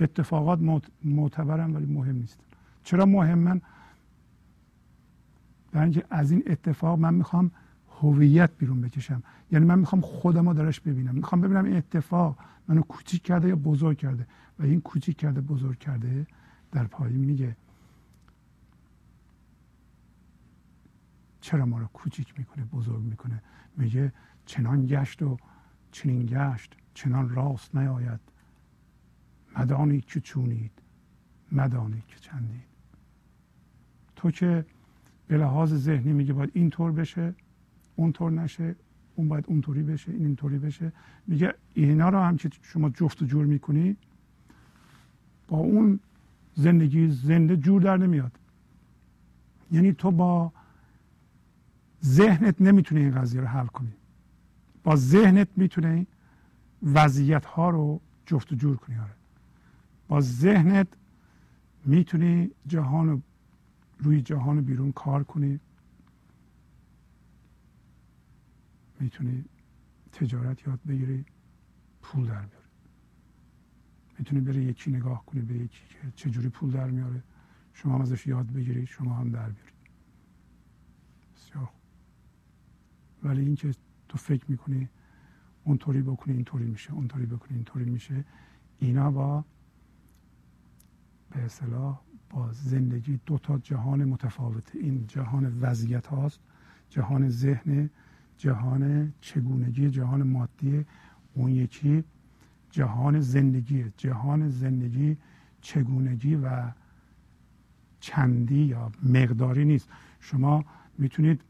اتفاقات معتبرن ولی مهم نیستن چرا مهمن برای اینکه از این اتفاق من می‌خوام هویت بیرون بکشم. یعنی من می‌خوام خودم رو درش ببینم. می‌خوام ببینم این اتفاق منو کوچیک کرده یا بزرگ کرده. و این کوچیک کرده بزرگ کرده در پایین میگه. چرا ما رو کوچیک می‌کنه بزرگ می‌کنه؟ میگه چنان گشت و چنین گشت چنان راست نیاید. مدانی که چونید مدانی که چندید. تو که به لحاظ ذهنی میگه باید اینطور بشه اونطور نشه اون باید اونطوری بشه این اینطوری بشه. میگه اینا رو هم که شما جفت و جور می‌کنی با اون زندگی زنده جور در نمیاد. یعنی تو با ذهنت نمی‌تونه این قضیه رو حل کنی. با ذهنت می‌تونه وضعیت ها رو جفت و جور کنی. آره. با ذهنت می‌تونی جهان روی جهان بیرون کار کنی. می‌تونی تجارت یاد بگیری پول در بیاری. می‌تونی بری یکی نگاه کنی به یکی که چجوری پول در میاره. شما هم ازش یاد بگیری شما هم در بیاری بسیار ولی اینکه تو فکر می‌کنی اونطوری بکنی اینطوری میشه اونطوری بکنی اینطوری میشه اینا با به اصطلاح با زندگی دو تا جهان متفاوته. این جهان وضعیت هاست جهان ذهن جهان چگونگی جهان مادی. اون یکی جهان زندگی جهان زندگی چگونگی و چندی یا مقداری نیست. شما می‌تونید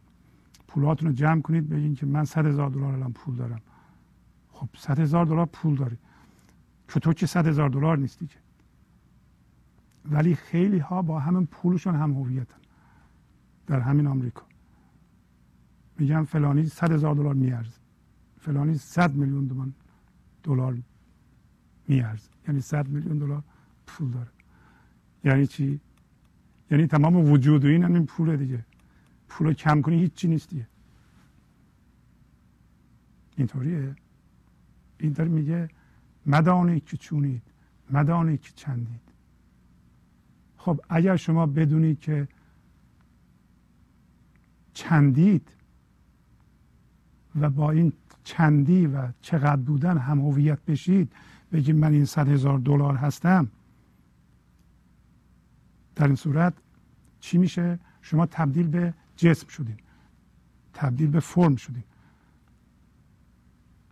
پولاتون رو جمع کنید بگین که من صد هزار دلار الان پول دارم. خب صد هزار دلار پول داری. که تو که صد هزار دلار نیستی که. ولی خیلی ها با همین پولشون هم هویتن. در همین آمریکا. میگن فلانی صد هزار دلار میارزه. فلانی صد میلیون دومان دلار میارزه. یعنی صد میلیون دلار پول داره. یعنی چی؟ یعنی تمام وجود و این همین پوله دیگه. پول کم کنی هیچی نیست دیگه اینطوریه این داره میگه مدانی که چونید مدانی که چندید خب اگر شما بدونید که چندید و با این چندی و چقدر بودن هم هویت بشید بگید من این صد هزار دلار هستم در این صورت چی میشه شما تبدیل به جسم شدین تبدیل به فرم شدین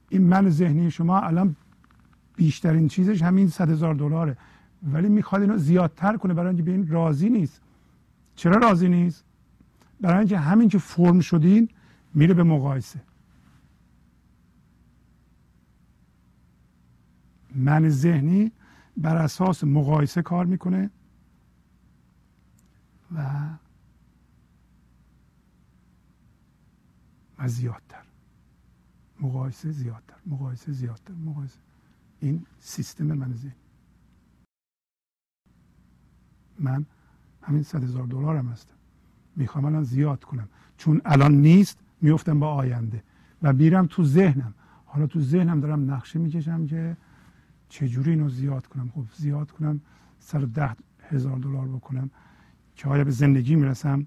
این من ذهنی شما الان بیشترین چیزش همین صد هزار دلاره. ولی می‌خواد اینو زیادتر کنه برای اینکه به این راضی نیست. چرا راضی نیست؟ برای اینکه همین که فرم شدین میره به مقایسه. من ذهنی بر اساس مقایسه کار می‌کنه و و زیادتر. مقایسه زیادتر. مقایسه زیادتر. مقایسه. این سیستم من ذهنی من همین صد هزار دلارم هستم. می‌خوام الان زیاد کنم. چون الان نیست میفتم با آینده و میرم تو ذهنم. حالا تو ذهنم دارم نقشه می‌کشم که چجوری اینو زیاد کنم. خب زیاد کنم سر ده هزار دلار بکنم که آیا به زندگی می‌رسم؟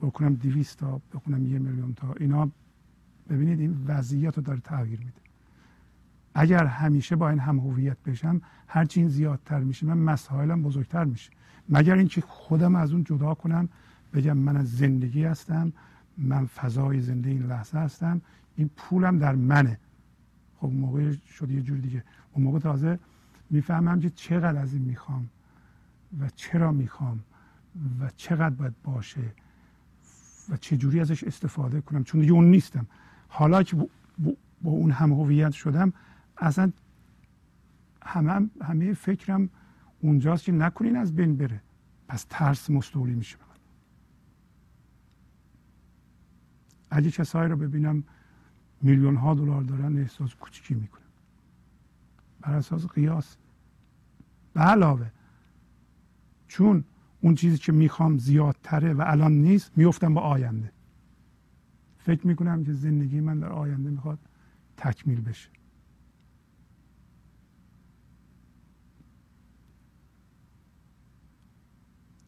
بکنم دیویست تا بکنم یه میلیون تا. اینا ببینید این وضعیت رو داره تغییر میده. اگر همیشه با این هم هویت بشم هرچی این زیادتر میشه من مسائلم بزرگتر میشه. مگر اینکه خودم از اون جدا کنم بگم من از زندگی هستم من فضای زنده این لحظه هستم این پولم در منه. خب موقع شد یه جور دیگه. اون موقع تازه می‌فهمم که چقدر از این می‌خوام و چرا می‌خوام و چقدر باید باشه. و جوری ازش استفاده کنم؟ چون دیگه اون نیستم. حالا که با اون هم هویت شدم اصلا همه همه فکرم اونجاست که نکنین از بین بره. پس ترس مستولی میشه اگه کسایی رو ببینم میلیون ها دلار دارن احساس کوچیکی می‌کنن بر اساس قیاس. به علاوه چون اون چیزی که می‌خوام زیادتره و الان نیست میفتم به آینده. فکر می‌کنم که زندگی من در آینده می‌خواد تکمیل بشه.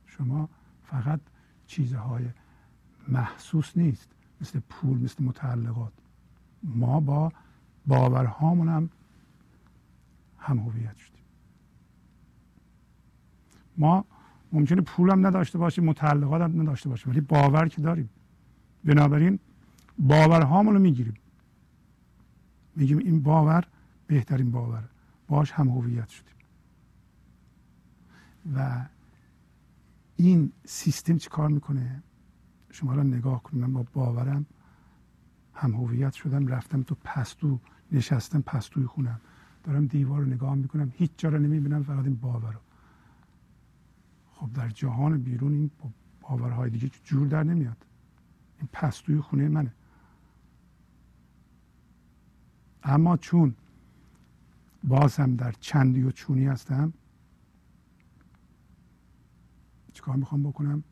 شما فقط چیزهای محسوس نیست مثل پول مثل متعلقات. ما با باورهامون هم هم هویت شدیم. ما ممکنه پول هم نداشته باشیم متعلقات هم نداشته باشیم ولی باور که داریم. بنابراین باورهامون رو می‌گیریم. میگیم این باور بهترین باور باش هم هویت شدیم. و این سیستم چی کار می‌کنه؟ شما را نگاه کنید من با باورم هم هویت شدم رفتم تو پستو نشستم پستوی خونم. دارم دیوار رو نگاه می‌کنم هیچ جا رو نمی‌بینم فقط این باور رو. خب در جهان بیرون این باورهای دیگه جور در نمیاد. این پستوی خونه منه. اما چون باز هم در چندی و چونی هستم چیکار می‌خوام بکنم؟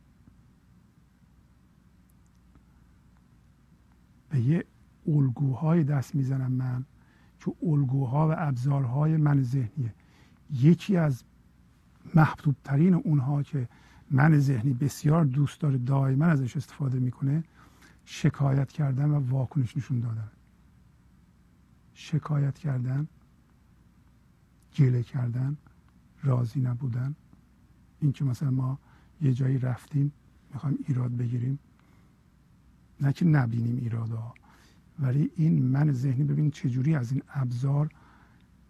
به یه الگوهای دست می‌زنم من که الگوها و ابزارهای من ذهنیه. یکی از محبوب ترین اونها که من ذهنی بسیار دوست داره دائما ازش استفاده می‌کنه شکایت کردن و واکنش نشون دادن. شکایت کردن گله کردن راضی نبودن. این که مثلا ما یه جایی رفتیم می‌خوایم ایراد بگیریم. نه که نبینیم ایرادا ولی این من ذهنی ببین چجوری از این ابزار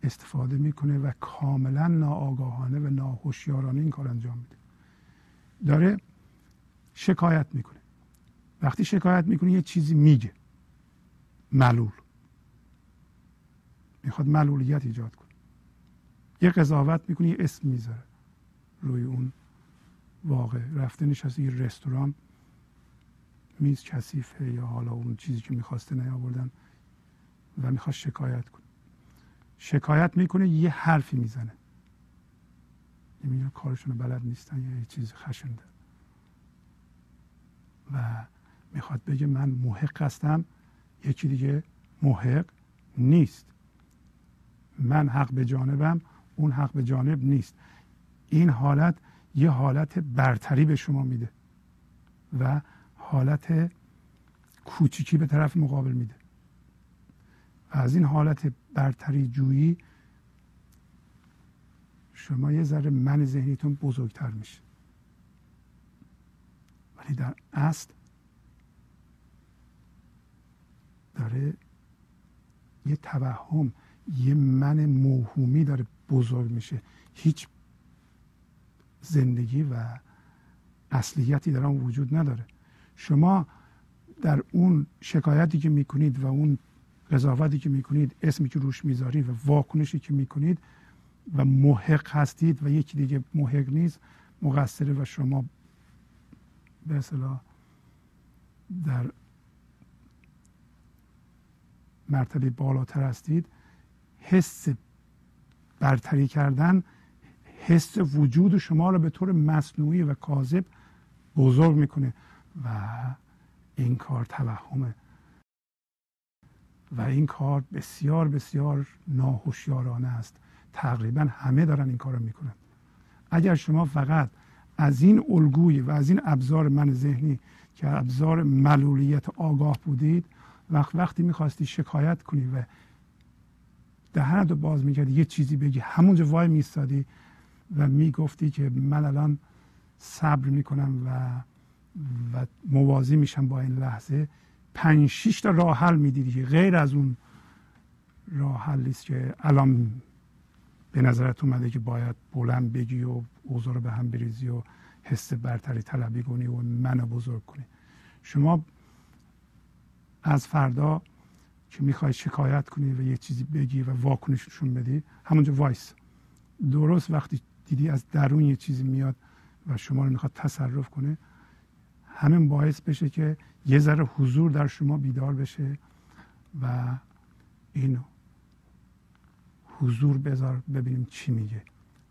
استفاده می‌کنه و کاملا ناآگاهانه و ناهوشیارانه این کار انجام میده. داره شکایت می‌کنه. وقتی شکایت می‌کنه یه چیزی میگه. ملول. می‌خواد ملولیت ایجاد کنه. یه قضاوت می‌کنه یه اسم می‌ذاره. روی اون واقع رفته نشسته یه رستوران. میز کثیفه یا حالا اون چیزی که می‌خواسته نیاوردن و می‌خواد شکایت کنه. شکایت می‌کنه یه حرفی می‌زنه. نمی‌دونم کارشون بلد نیستن یا یه چیز خشنده. و می‌خواد بگه من محق هستم یکی دیگه محق نیست. من حق به جانبم اون حق به جانب نیست. این حالت یه حالت برتری به شما میده و حالت کوچیکی به طرف مقابل میده. و از این حالت برتری جویی شما یه ذره من ذهنیتون بزرگتر میشه. ولی در اصل داره یه توهم یه من موهومی داره بزرگ میشه. هیچ زندگی و اصلیتی در آن وجود نداره. شما در اون شکایتی که می‌کنید و اون قضاوتی که می‌کنید اسمی که روش می‌ذارید و واکنشی که می‌کنید و محق هستید و یکی دیگه محق نیست مقصره و شما به اصطلاح در مرتبه بالاتر هستید. حس برتری کردن حس وجود شما رو به طور مصنوعی و کاذب بزرگ می‌کنه و این کار توهمه. و این کار بسیار بسیار ناهوشیارانه است. تقریبا همه دارن این کار رو می‌کنن. اگر شما فقط از این الگوی و از این ابزار من ذهنی که ابزار ملولیت آگاه بودید وقت وقتی می‌خواستی شکایت کنی و دهنت رو باز می‌کردی یه چیزی بگی همونجا وای میستادی و می‌گفتی که من الان صبر می‌کنم و و موازی میشم با این لحظه پنج شیش تا راه حل می‌دیدی که غیر از اون راه حلی است که الان به نظرت اومده که باید بلند بگی و اوضاع رو به هم بریزی و حس برتری طلبی کنی و منو بزرگ کنی. شما از فردا که می‌خوای شکایت کنی و یه چیزی بگی و واکنششون بدی همونجا وایس. درست وقتی دیدی از درون یه چیزی میاد و شما رو می‌خواد تصرف کنه همین باعث بشه که یه ذره حضور در شما بیدار بشه و این حضور بذار ببینیم چی میگه.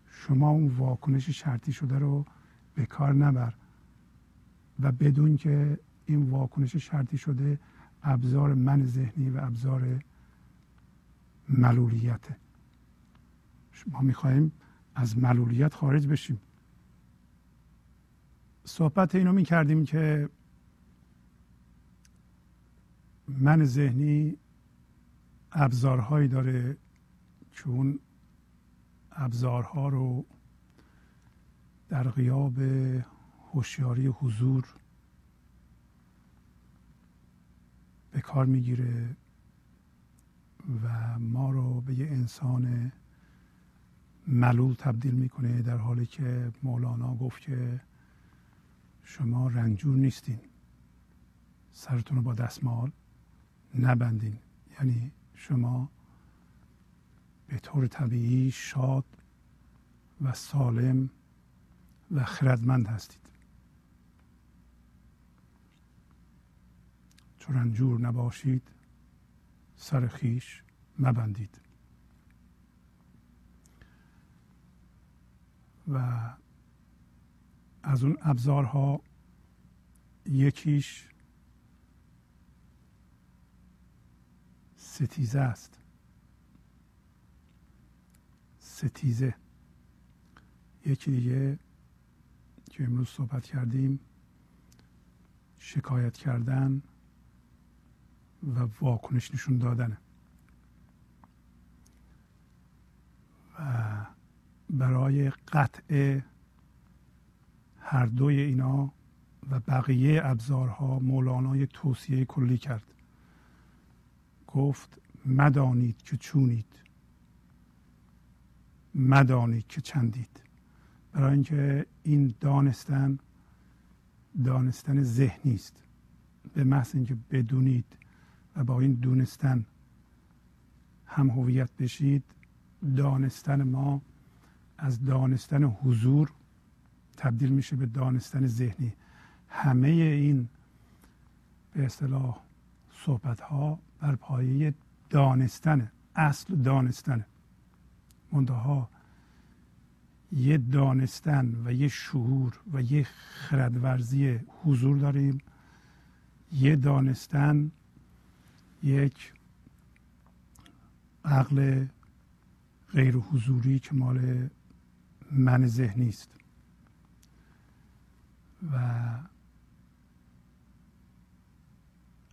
شما اون واکنش شرطی شده رو به کار نبر و بدون که این واکنش شرطی شده ابزار من ذهنی و ابزار ملولیت ما می‌خواهیم از ملولیت خارج بشیم. صحبت اینو می کردیم که من ذهنی ابزارهایی داره اون ابزارها رو در غیاب هوشیاری حضور به کار می‌گیره و ما رو به یه انسان ملول تبدیل می‌کنه در حالی که مولانا گفت که شما رنجور نیستین. سرتون رو با دستمال نبندین. یعنی شما به طور طبیعی شاد و سالم و خردمند هستید. چون رنجور نباشید سر خیش مبندید. و از اون ابزارها یکیش ستیزه است. ستیزه. یکی دیگه که امروز صحبت کردیم شکایت کردن و واکنش نشون دادنه. و برای قطع هر دوی اینا و بقیه ابزارها مولانا توصیه کلی کرد. گفت مدانید که چونید. مدانید که چندید. برای اینکه این دانستن دانستن ذهنی است به محض اینکه بدونید و با این دونستن هم هویت بشید دانستن ما از دانستن حضور تبدیل میشه به دانستن ذهنی. همه این به اصطلاح صحبت ها بر پایه دانستن اصل دانستن منتها یه دانستن و یه شعور و یه خردورزی حضور داریم. یه دانستن یک عقل غیر حضوری که مال من ذهنی است. و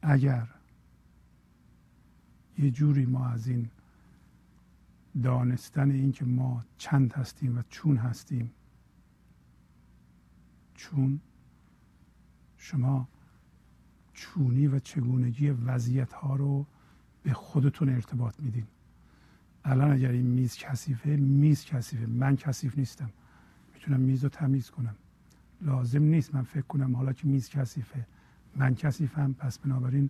اگر یه جوری ما از این دانستن اینکه ما چند هستیم و چون هستیم چون شما چونی و چگونگی وضعیت ها رو به خودتون ارتباط میدین. الان اگر این میز کثیفه میز کثیفه. من کثیف نیستم. می‌تونم میز رو تمیز کنم. لازم نیست. من فکر کنم حالا که میز کثیفه من کثیفم. پس بنابراین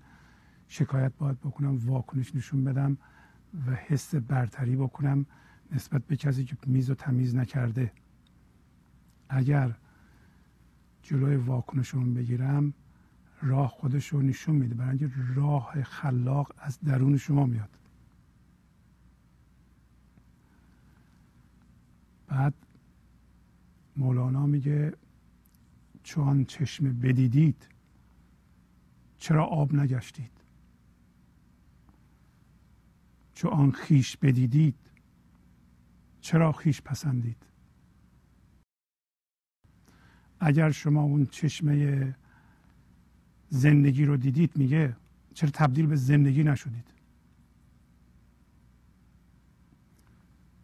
شکایت باید بکنم واکنش نشون بدم و حس برتری بکنم نسبت به کسی که میز رو تمیز نکرده. اگر جلوی واکنشون بگیرم راه خودش رو نشون میده. برای اینکه راه خلاق از درون شما میاد. بعد مولانا میگه چون چشم بدیدید چرا آب نگشتید؟ چون آن خیش بدیدید چرا خیش پسندید؟ اگر شما اون چشمه زندگی رو دیدید میگه چرا تبدیل به زندگی نشدید؟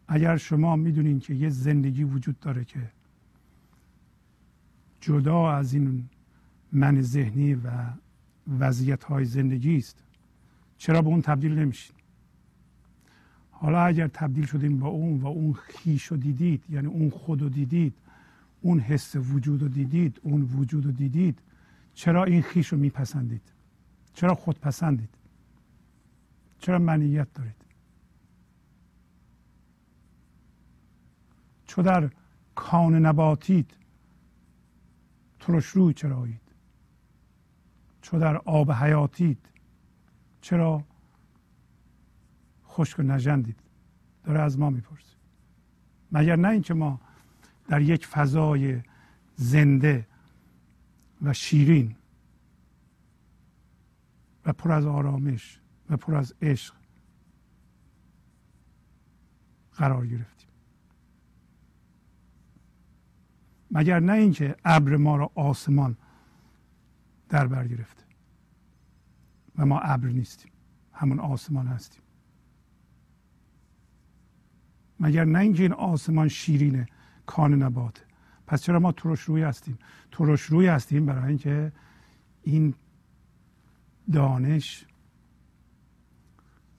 اگر شما می‌دونین که یه زندگی وجود داره که جدا از این من ذهنی و وضعیت های زندگی است. چرا به اون تبدیل نمیشین؟ حالا اگر تبدیل شدین با اون و اون خیش رو دیدید یعنی اون خود رو دیدید اون حس وجود رو دیدید اون وجود رو دیدید چرا این خیش رو میپسندید؟ چرا خود پسندید چرا منیت دارید؟ چو در کان نباتید ترش روی چرایید؟ چو در آب حیاتید چرا خشک و نژندید؟ داره از ما می‌پرسه. مگر نه اینکه ما در یک فضای زنده و شیرین و پر از آرامش و پر از عشق قرار گرفتیم. مگر نه اینکه ابر ما را آسمان در بر گرفته و ما ابر نیستیم همون آسمان هستیم. مگر نه اینکه این آسمان شیرینه کان نباته. پس چرا ما ترش روی هستیم؟ ترش روی هستیم برای اینکه این دانش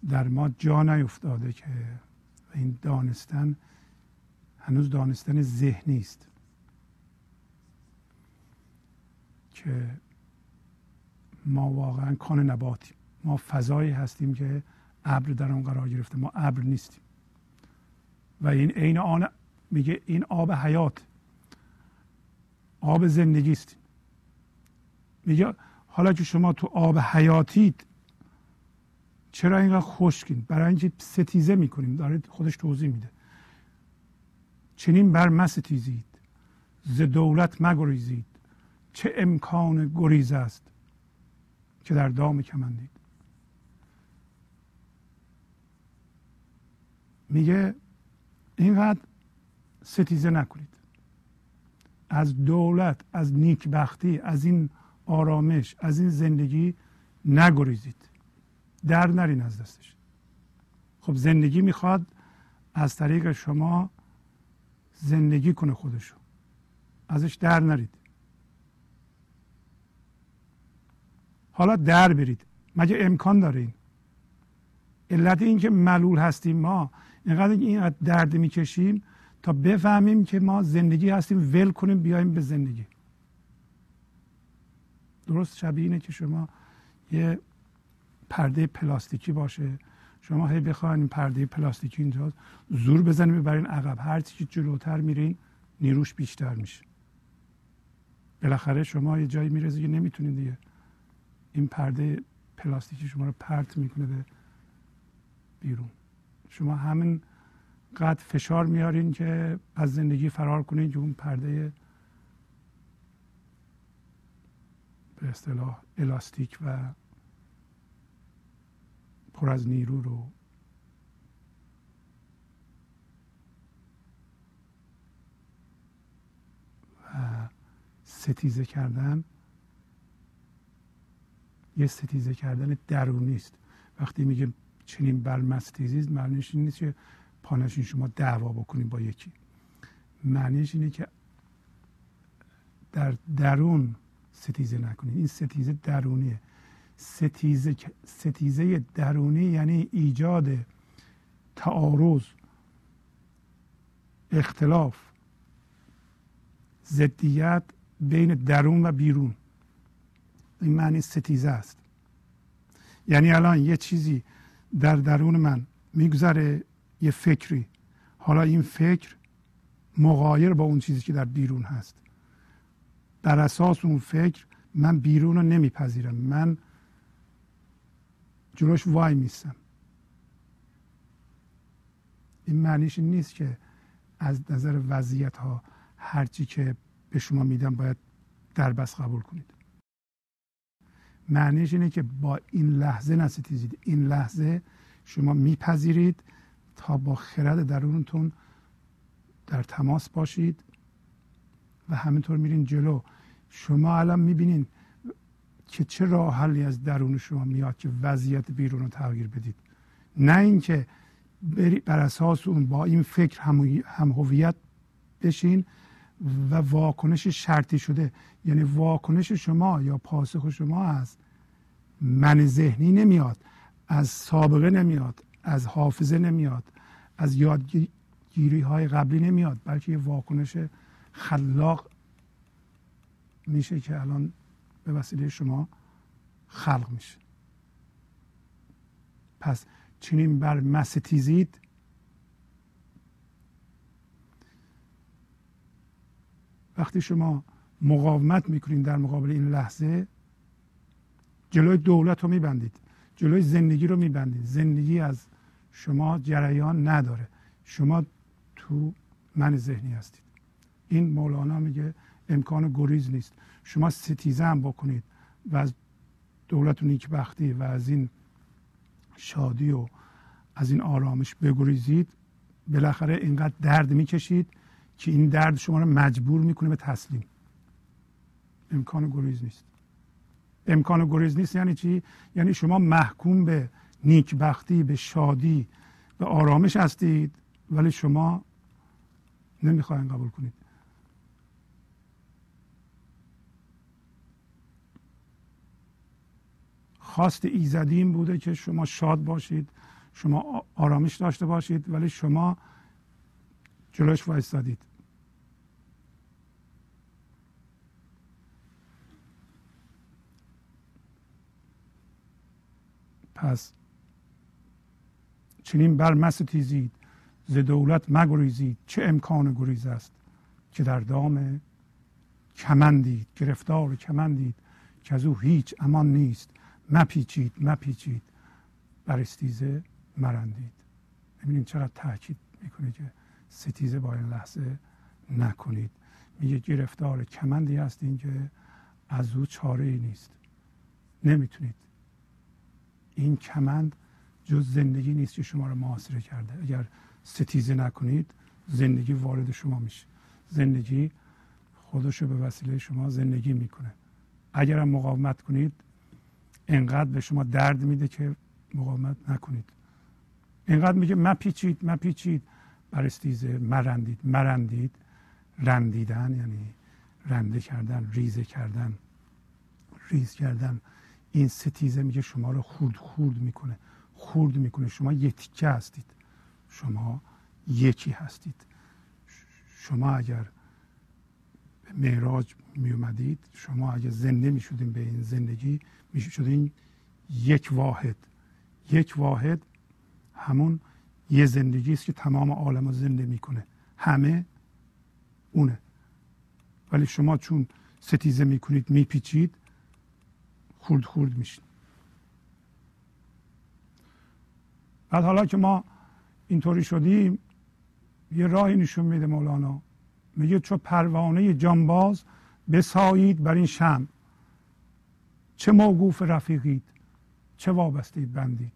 در ما جا نیفتاده که این دانستن هنوز دانستن ذهنی است که ما واقعا کان نباتیم. ما فضایی هستیم که ابر در آن قرار گرفته. ما ابر نیستیم. و این عین آن میگه این آب حیات. آب زندگی است. میگه حالا که شما تو آب حیاتید چرا اینقدر خشکین؟ برای اینکه ستیزه می‌کنیم. داره خودش توضیح میده. چنین بر مستیزید ز دولت مگریزید. چه امکان گریز است که در دام کمندید؟ میگه اینقدر ستیزه نکنید. از دولت از نیکبختی از این آرامش از این زندگی نگریزید. در نرین از دستش. خب زندگی می‌خواد از طریق شما زندگی کنه خودشو. ازش در نرید. حالا در برید. مگه امکان داره این؟ علت این که ملول هستیم ما اینقدر اینقدر درد می‌کشیم تا بفهمیم که ما زندگی هستیم ول کنیم بیایم به زندگی. درست شبیه اینه که شما یه پرده پلاستیکی باشه. شما هی بخواین این پرده پلاستیکی اینجا زور بزنید ببرین عقب. هر چی جلوتر میرین نیروش بیشتر میشه. بالاخره شما یه جایی می‌رسید که نمی‌تونید دیگه این پرده پلاستیکی شما رو پرت می‌کنه به بیرون. شما همین قد فشار میارین که از زندگی فرار کنین که اون پرده به اصطلاح الاستیک و پر از نیرو رو و ستیزه کردن. یه ستیزه کردن درونی است وقتی میگه چنین بر مستیزی معنیش این نیست که پانشین شما دعوا بکنید با یکی. معنیش اینه که در درون ستیزه نکنید این ستیزه درونیه. ستیزه, ستیزه درونی یعنی ایجاد تعارض اختلاف ضدیت بین درون و بیرون. این معنی ستیزه است. یعنی الان یه چیزی در درون من میگذره یه فکری. حالا این فکر مغایر با اون چیزی که در بیرون هست. در اساس اون فکر من بیرون رو نمیپذیرم. من جلوش وای میستم. این معنیش نیست که از نظر وضعیت ها هرچی که به شما میدم باید در بس قبول کنید. معنیش اینه که با این لحظه نستیزید. این لحظه شما میپذیرید تا با خرد درونتون در تماس باشید و همینطور میرین جلو. شما الان می‌بینین که چه راه حلی از درون شما میاد که وضعیت بیرون رو تغییر بدید. نه اینکه بر اساس اون با این فکر هم هویت بشین و واکنش شرطی شده. یعنی واکنش شما یا پاسخ شما از من ذهنی نمیاد از سابقه نمیاد از حافظه نمیاد از یادگیری های قبلی نمیاد بلکه یه واکنش خلاق میشه که الان به وسیله شما خلق میشه. پس چنین بر مستیزید وقتی شما مقاومت می‌کنید در مقابل این لحظه جلوی دولت رو میبندید جلوی زندگی رو میبندید. زندگی از شما جریان نداره. شما تو من ذهنی هستید. این مولانا میگه امکان گریز نیست. شما ستیزه هم بکنید و از دولت و نیکبختی و از این شادی و از این آرامش بگریزید. بالاخره اینقدر درد می‌کشید که این درد شما رو مجبور می‌کنه به تسلیم. امکان گریز نیست. امکان گریز نیست یعنی چی؟ یعنی شما محکوم به نیکبختی به شادی به آرامش هستید ولی شما نمی‌خواین قبول کنید. خواست ایزدی این بوده که شما شاد باشید شما آرامش داشته باشید ولی شما جلوش وایستادید. پس چنین بر تیزید ز دولت مگریزید چه امکان گریز است که در دام کمندید گرفتار کمندید که از او هیچ امان نیست. مپیچید مپیچید بر استیزه مرندید. ببینید چقدر تاکید می‌کنه که ستیزه با این لحظه نکنید. میگه گرفتار کمندی هستین که از او چاره ای نیست. نمی‌تونید. این کمند جز زندگی نیست که شما رو محاصره کرده. اگر ستیزه نکنید زندگی وارد شما میشه. زندگی خودش رو به وسیله شما زندگی می‌کنه. اگر هم مقاومت کنید انقدر به شما درد میده که مقاومت نکنید. اینقدر میگه مپیچید مپیچید. بر استیزه مرندید مرندید رندیدن یعنی رنده کردن ریزه کردن ریز کردن. این ستیزه میگه شما رو خورد خورد می‌کنه خورد می‌کنه. شما یه هستید. شما یکی هستید. شما اگر به معراج می اومدید شما اگر زنده می شدین به این زندگی می شدین یک واحد. یک واحد همون یه زندگی است که تمام عالم رو زنده می‌کنه. همه اونه. ولی شما چون ستیزه می‌کنید میپیچید خورد خورد میشین. بعد حالا که ما اینطوری شدیم یه راهی نشون میده مولانا. میگه چو پروانه جانباز بسایید بر این شم چه موقوف رفیقید چه وابسته بندید.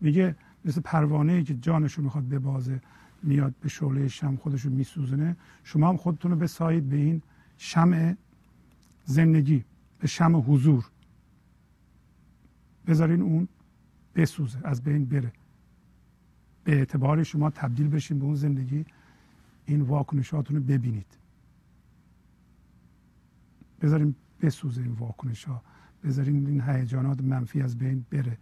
میگه مثل پروانه که جانش رو می‌خواد ببازه میاد به شعله شم خودش رو میسوزنه شما هم خودتون رو بسایید به این شمع زندگی به شم حضور. بذارین اون بسوزه از بین بره. به اعتبار شما تبدیل بشین به اون زندگی. این واکنشاتون رو ببینید. بذارین بسوزه این واکنش ها بذارین این هیجانات منفی از بین بره.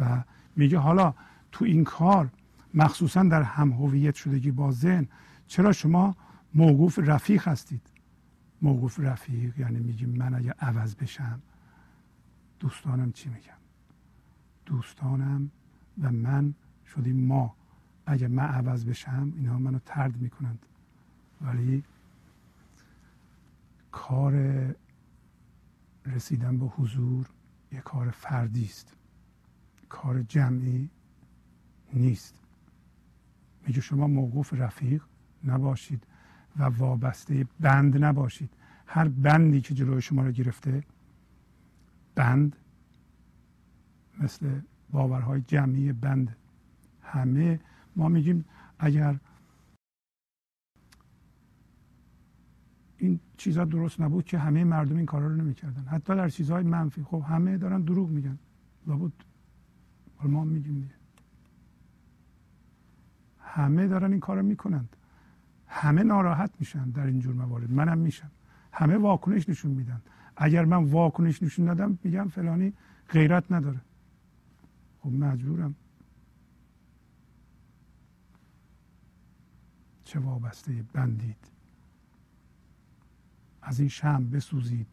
و میگه حالا تو این کار مخصوصا در هم هویت شدگی با ذهن چرا شما موقوف رفیق هستید؟ موقوف رفیق یعنی میگیم من اگه عوض بشم دوستانم چی میگم دوستانم و من شدیم ما. اگه من عوض بشم اینها منو ترد می‌کنند. ولی کار رسیدن به حضور یه کار فردی است. کار جمعی نیست. میگه شما موقوف رفیق نباشید و وابسته بند نباشید. هر بندی که جلوی شما رو گرفته بند مثل باورهای جمعی بند. همه ما میگیم اگر این چیزها درست نبود که همه مردم این کارا رو نمی‌کردن. حتی در چیزهای منفی. خب همه دارن دروغ میگن. لابد. ما میگیم دیگه. همه دارن این کار رو می‌کنند. همه ناراحت میشن در این جور موارد. منم میشم. همه واکنش نشون میدن. اگر من واکنش نشون دادم میگم فلانی غیرت نداره. خب مجبورم. چه وابسته بندید. از این شم بسوزید.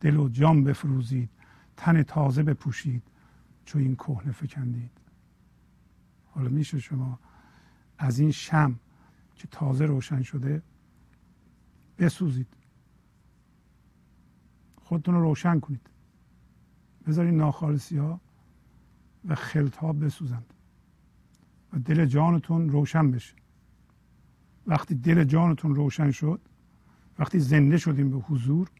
دل و جام بفروزید. تن تازه بپوشید. چون این کهنه فکندید. حالا میشه شما از این شم که تازه روشن شده بسوزید. خودتون رو روشن کنید. بذارید ناخالصی ها و خلط ها بسوزند و دل جانتون روشن بشه. وقتی دل جانتون روشن شد وقتی زنده شدیم به حضور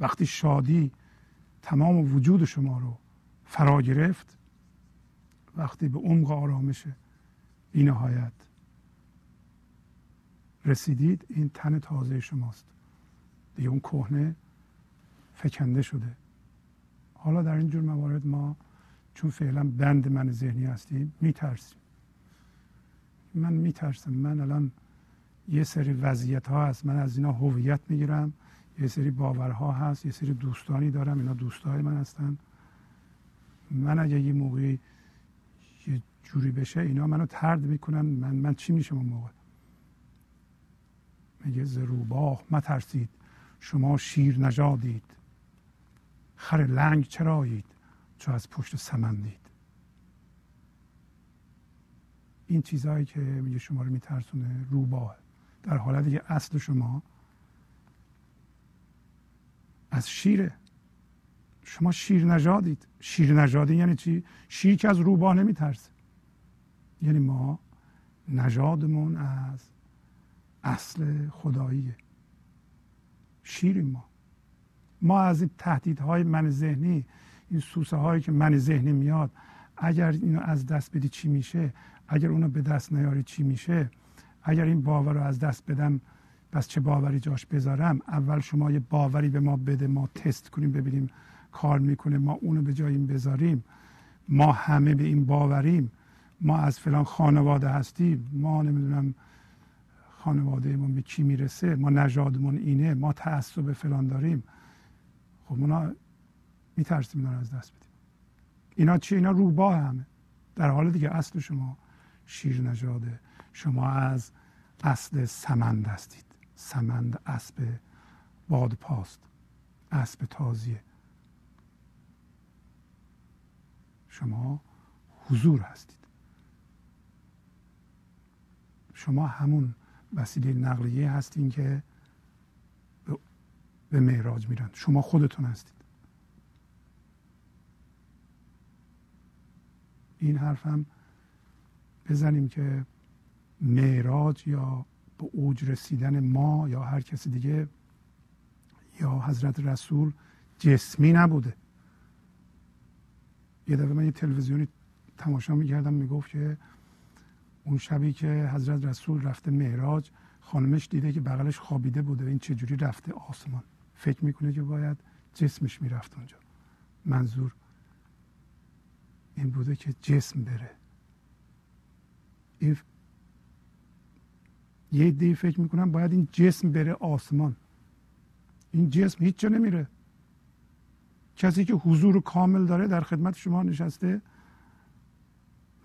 وقتی شادی تمام وجود شما رو فرا گرفت وقتی به عمق آرامش نهایت. رسیدید این تن تازه شماست. دیگه اون کهنه فکنده شده. حالا در این جور موارد ما چون فعلا بند من ذهنی هستیم میترسیم. من میترسم. من الان یه سری وضعیت ها هست. من از اینا هویت می‌گیرم. یه سری باورها هست. یه سری دوستانی دارم. اینا دوستای من هستن. من اگه یه موقعی جوری بشه اینا منو ترد می‌کنن. من من چی میشم اون موقع؟ میگه زروباه مترسید. شما شیر نژادید. خر لنگ چرایید. چو از پشت سمن دید. این چیزهایی که میگه شما رو میترسونه روباه. در حالتی که اصل شما از شیره. شما شیر نژادید. شیر نژادی یعنی چی؟ شیر که از روباه نمیترسه. یعنی ما نژادمون از اصل خداییه. شیریم ما. ما از این تهدیدهای من ذهنی این سوسه هایی که من ذهنی میاد اگر اینو از دست بدی چی میشه؟ اگر اونو به دست نیاری چی میشه؟ اگر این باور رو از دست بدم پس چه باوری جاش بذارم؟ اول شما یه باوری به ما بده ما تست کنیم ببینیم کار می‌کنه ما اونو به جای این بذاریم. ما همه به این باوریم. ما از فلان خانواده هستیم ما نمی‌دونم خانواده ما به کی می‌رسه ما نژادمون اینه ما تعصب فلان داریم. خب اونا میترسیم اینا از دست بدیم. اینا چی؟ اینا روباه همه. در حال دیگه اصل شما شیر نژاده. شما از اصل سمند هستید. سمند اسب باد پاست اسب تازیه. شما حضور هستید. شما همون وسیله نقلیه هستین که به معراج میرن. شما خودتون هستید. این حرفم بزنیم که معراج یا به اوج رسیدن ما یا هر کسی دیگه یا حضرت رسول جسمی نبوده. یه دفعه من یه تلویزیونی تماشا می‌کردم می‌گفت که اون شبی که حضرت رسول رفته معراج خانمش دیده که بغلش خوابیده بوده این چجوری رفته آسمان. فکر می‌کنه که باید جسمش می‌رفت اونجا. منظور این بوده که جسم بره. این یه دی فکر می‌کنم باید این جسم بره آسمان. این جسم هیچ جا نمیره. کسی که حضور کامل داره در خدمت شما نشسته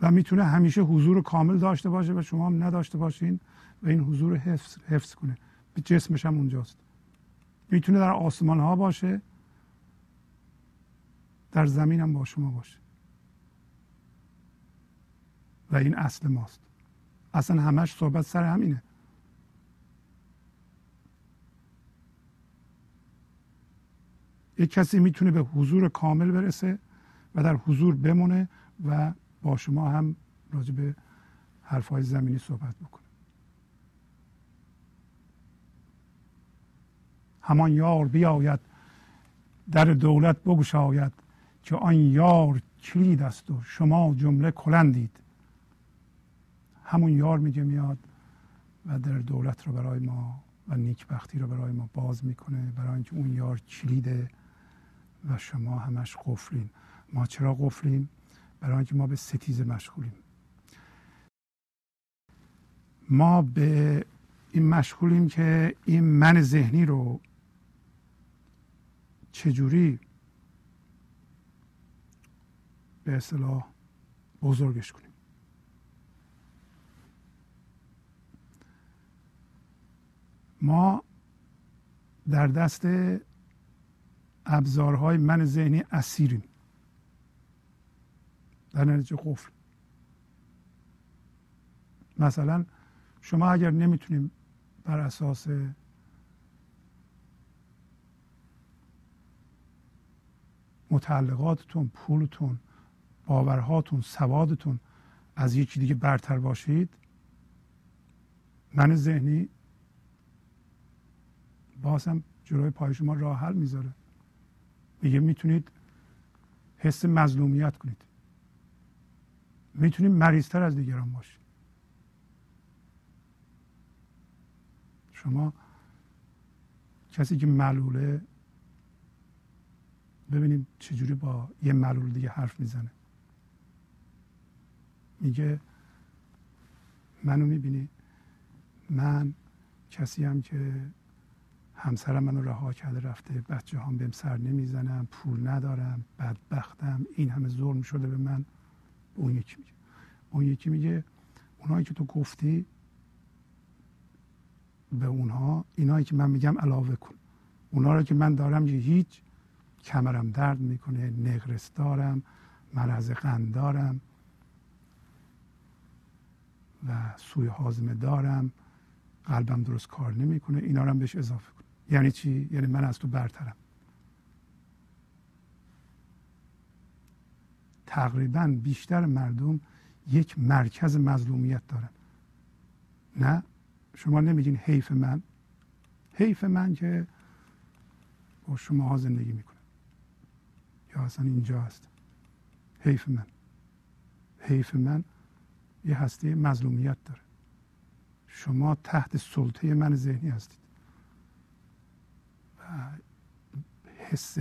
و می‌تونه همیشه حضور کامل داشته باشه و شما هم نداشته باشین و این حضور حفظ, حفظ کنه. به جسمش هم اونجاست. می‌تونه در آسمان ها باشه در زمین هم با شما باشه. و این اصل ماست. اصلا همش صحبت سر همینه. یک کسی می‌تونه به حضور کامل برسه و در حضور بمونه و با شما هم راجع به حرفهای زمینی صحبت بکنه همان یار بیاید در دولت بگشاید که آن یار کلید است و شما جمله کلندید. همون یار میگه میاد و در دولت رو برای ما و نیکبختی رو برای ما باز می‌کنه برای اینکه اون یار کلیده و شما همش قفلین. ما چرا قفلیم؟ برای اینکه ما به ستیزه مشغولیم. ما به این مشغولیم که این من ذهنی رو چجوری به اصطلاح بزرگش کنیم. ما در دست ابزارهای من ذهنی اسیریم. در نتیجه قفل. مثلا شما اگر نمی‌تونیم بر اساس متعلقاتتون پولتون باورهاتون سوادتون از یکی دیگه برتر باشید من ذهنی بازم جلوی پای شما راه حل می‌ذاره. میگه می‌تونید حس مظلومیت کنید. می‌تونید مریضتر از دیگران باشید شما کسی که معلوله ببینید چجوری با یه معلول دیگه حرف می‌زنه. میگه منو می‌بینی. من کسی هم که همسرم منو رها کرده رفته بچه هم بهم سر نمی‌زنم پول ندارم بدبختم این همه ظلم شده به من. اون یکی میگه. اون یکی میگه اونایی که تو گفتی به اونها اینایی که من میگم علاوه کن. اونا رو که من دارم یه هیچ کمرم درد می‌کنه نقرس دارم مرض قند دارم و سوی حازمه دارم قلبم درست کار نمی‌کنه اینا رو هم بهش اضافه کن. یعنی چی؟ یعنی من از تو برترم. تقریبا بیشتر مردم یک مرکز مظلومیت دارن. نه شما نمیگین حیف من. حیف من که با شما ها زندگی می‌کنه یا اصلا اینجا هست. حیف من. حیف من یه هسته مظلومیت داره. شما تحت سلطه من ذهنی هستید. و حس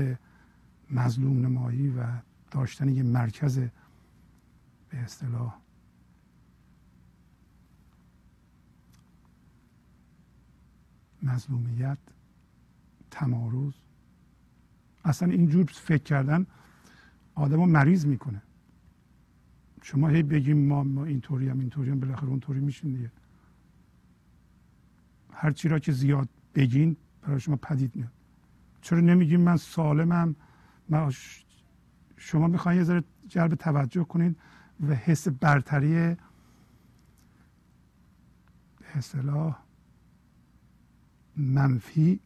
مظلوم نمایی و داشتن یه مرکز به اصطلاح. مظلومیت تمارز. اصلا اینجور فکر کردن آدم مریض می‌کنه. شما هی بگیم ما, ما اینطوری هم اینطوری هم بالاخره اونطوری میشین دیگه. هر چی را که زیاد بگین برای شما پدید میاد. چرا نمیگیم من سالمم؟ من شما می‌خواین یه ذره جلب توجه کنید و حس برتری اصطلاح منفی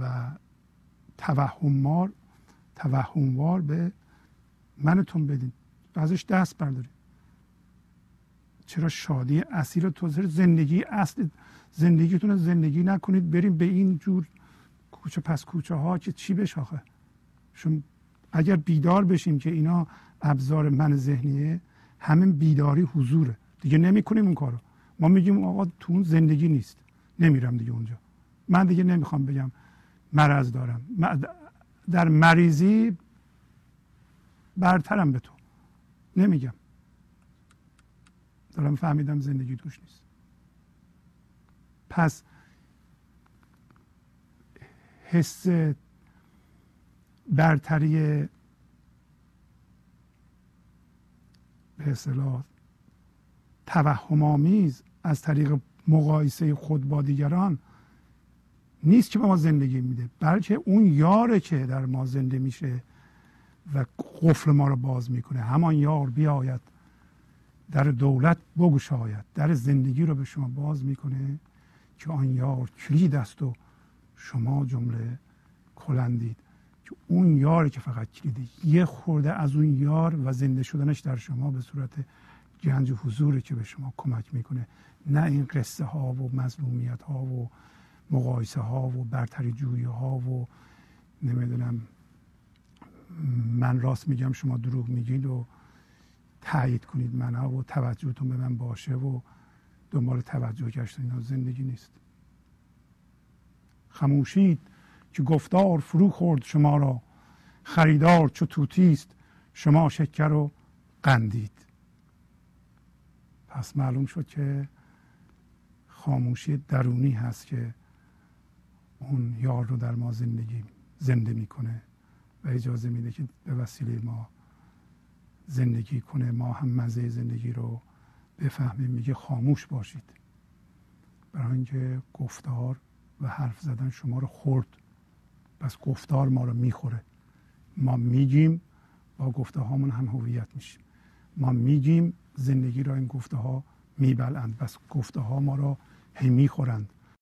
و توهموار توهموار به منتون بدین. ازش دست بردارید چرا شادی اصیل تو زندگی اصل زندگیتون زندگی نکنید بریم به این جور کوچه پس کوچه ها که چی بشه آخه؟ اگر بیدار بشیم که اینا ابزار من ذهنیه همین بیداری حضوره. دیگه نمی کنیم اون کارو. ما میگیم آقا تو اون زندگی نیست. نمیرم دیگه اونجا. من دیگه نمی‌خوام بگم مرض دارم. در مریضی برترم به تو. نمیگم. دارم فهمیدم زندگی توش نیست. پس حس برتری به اصطلاح توهم آمیز از طریق مقایسه خود با دیگران نیست که به ما زندگی میده بلکه اون یاره که در ما زنده میشه و قفل ما رو باز می‌کنه. همان یار بیاید در دولت بگشاید در زندگی رو به شما باز می‌کنه که آن یار کلید است و شما جمله کلندید. که اون یاری که فقط کلیده یه خورده از اون یار و زنده شدنش در شما به صورت گنج حضوری که به شما کمک می‌کنه. نه این قصه ها و مظلومیت ها و مقایسه ها و برتری جویی ها و نمی‌دونم من راست میگم شما دروغ میگید و تایید کنید منها و توجهتون به من باشه و دنبال توجه گشتن اینا زندگی نیست. خموشید که گفتار فرو خورد شما را. خریدار چو توتی است شما شکر و قندید. پس معلوم شد که خاموشی درونی هست که اون یار رو در ما زندگی زنده می‌کنه و اجازه میده که به وسیله ما زندگی کنه. ما هم مزه زندگی رو بفهمیم. میگه خاموش باشید. برای اینکه گفتار و حرف زدن شما رو خورد. پس گفتار ما رو می‌خوره. ما میگیم با گفته هامون هم هویت میشیم. ما میگیم زندگی را این گفته ها میبلند پس گفته ها ما را هی می‌خورند.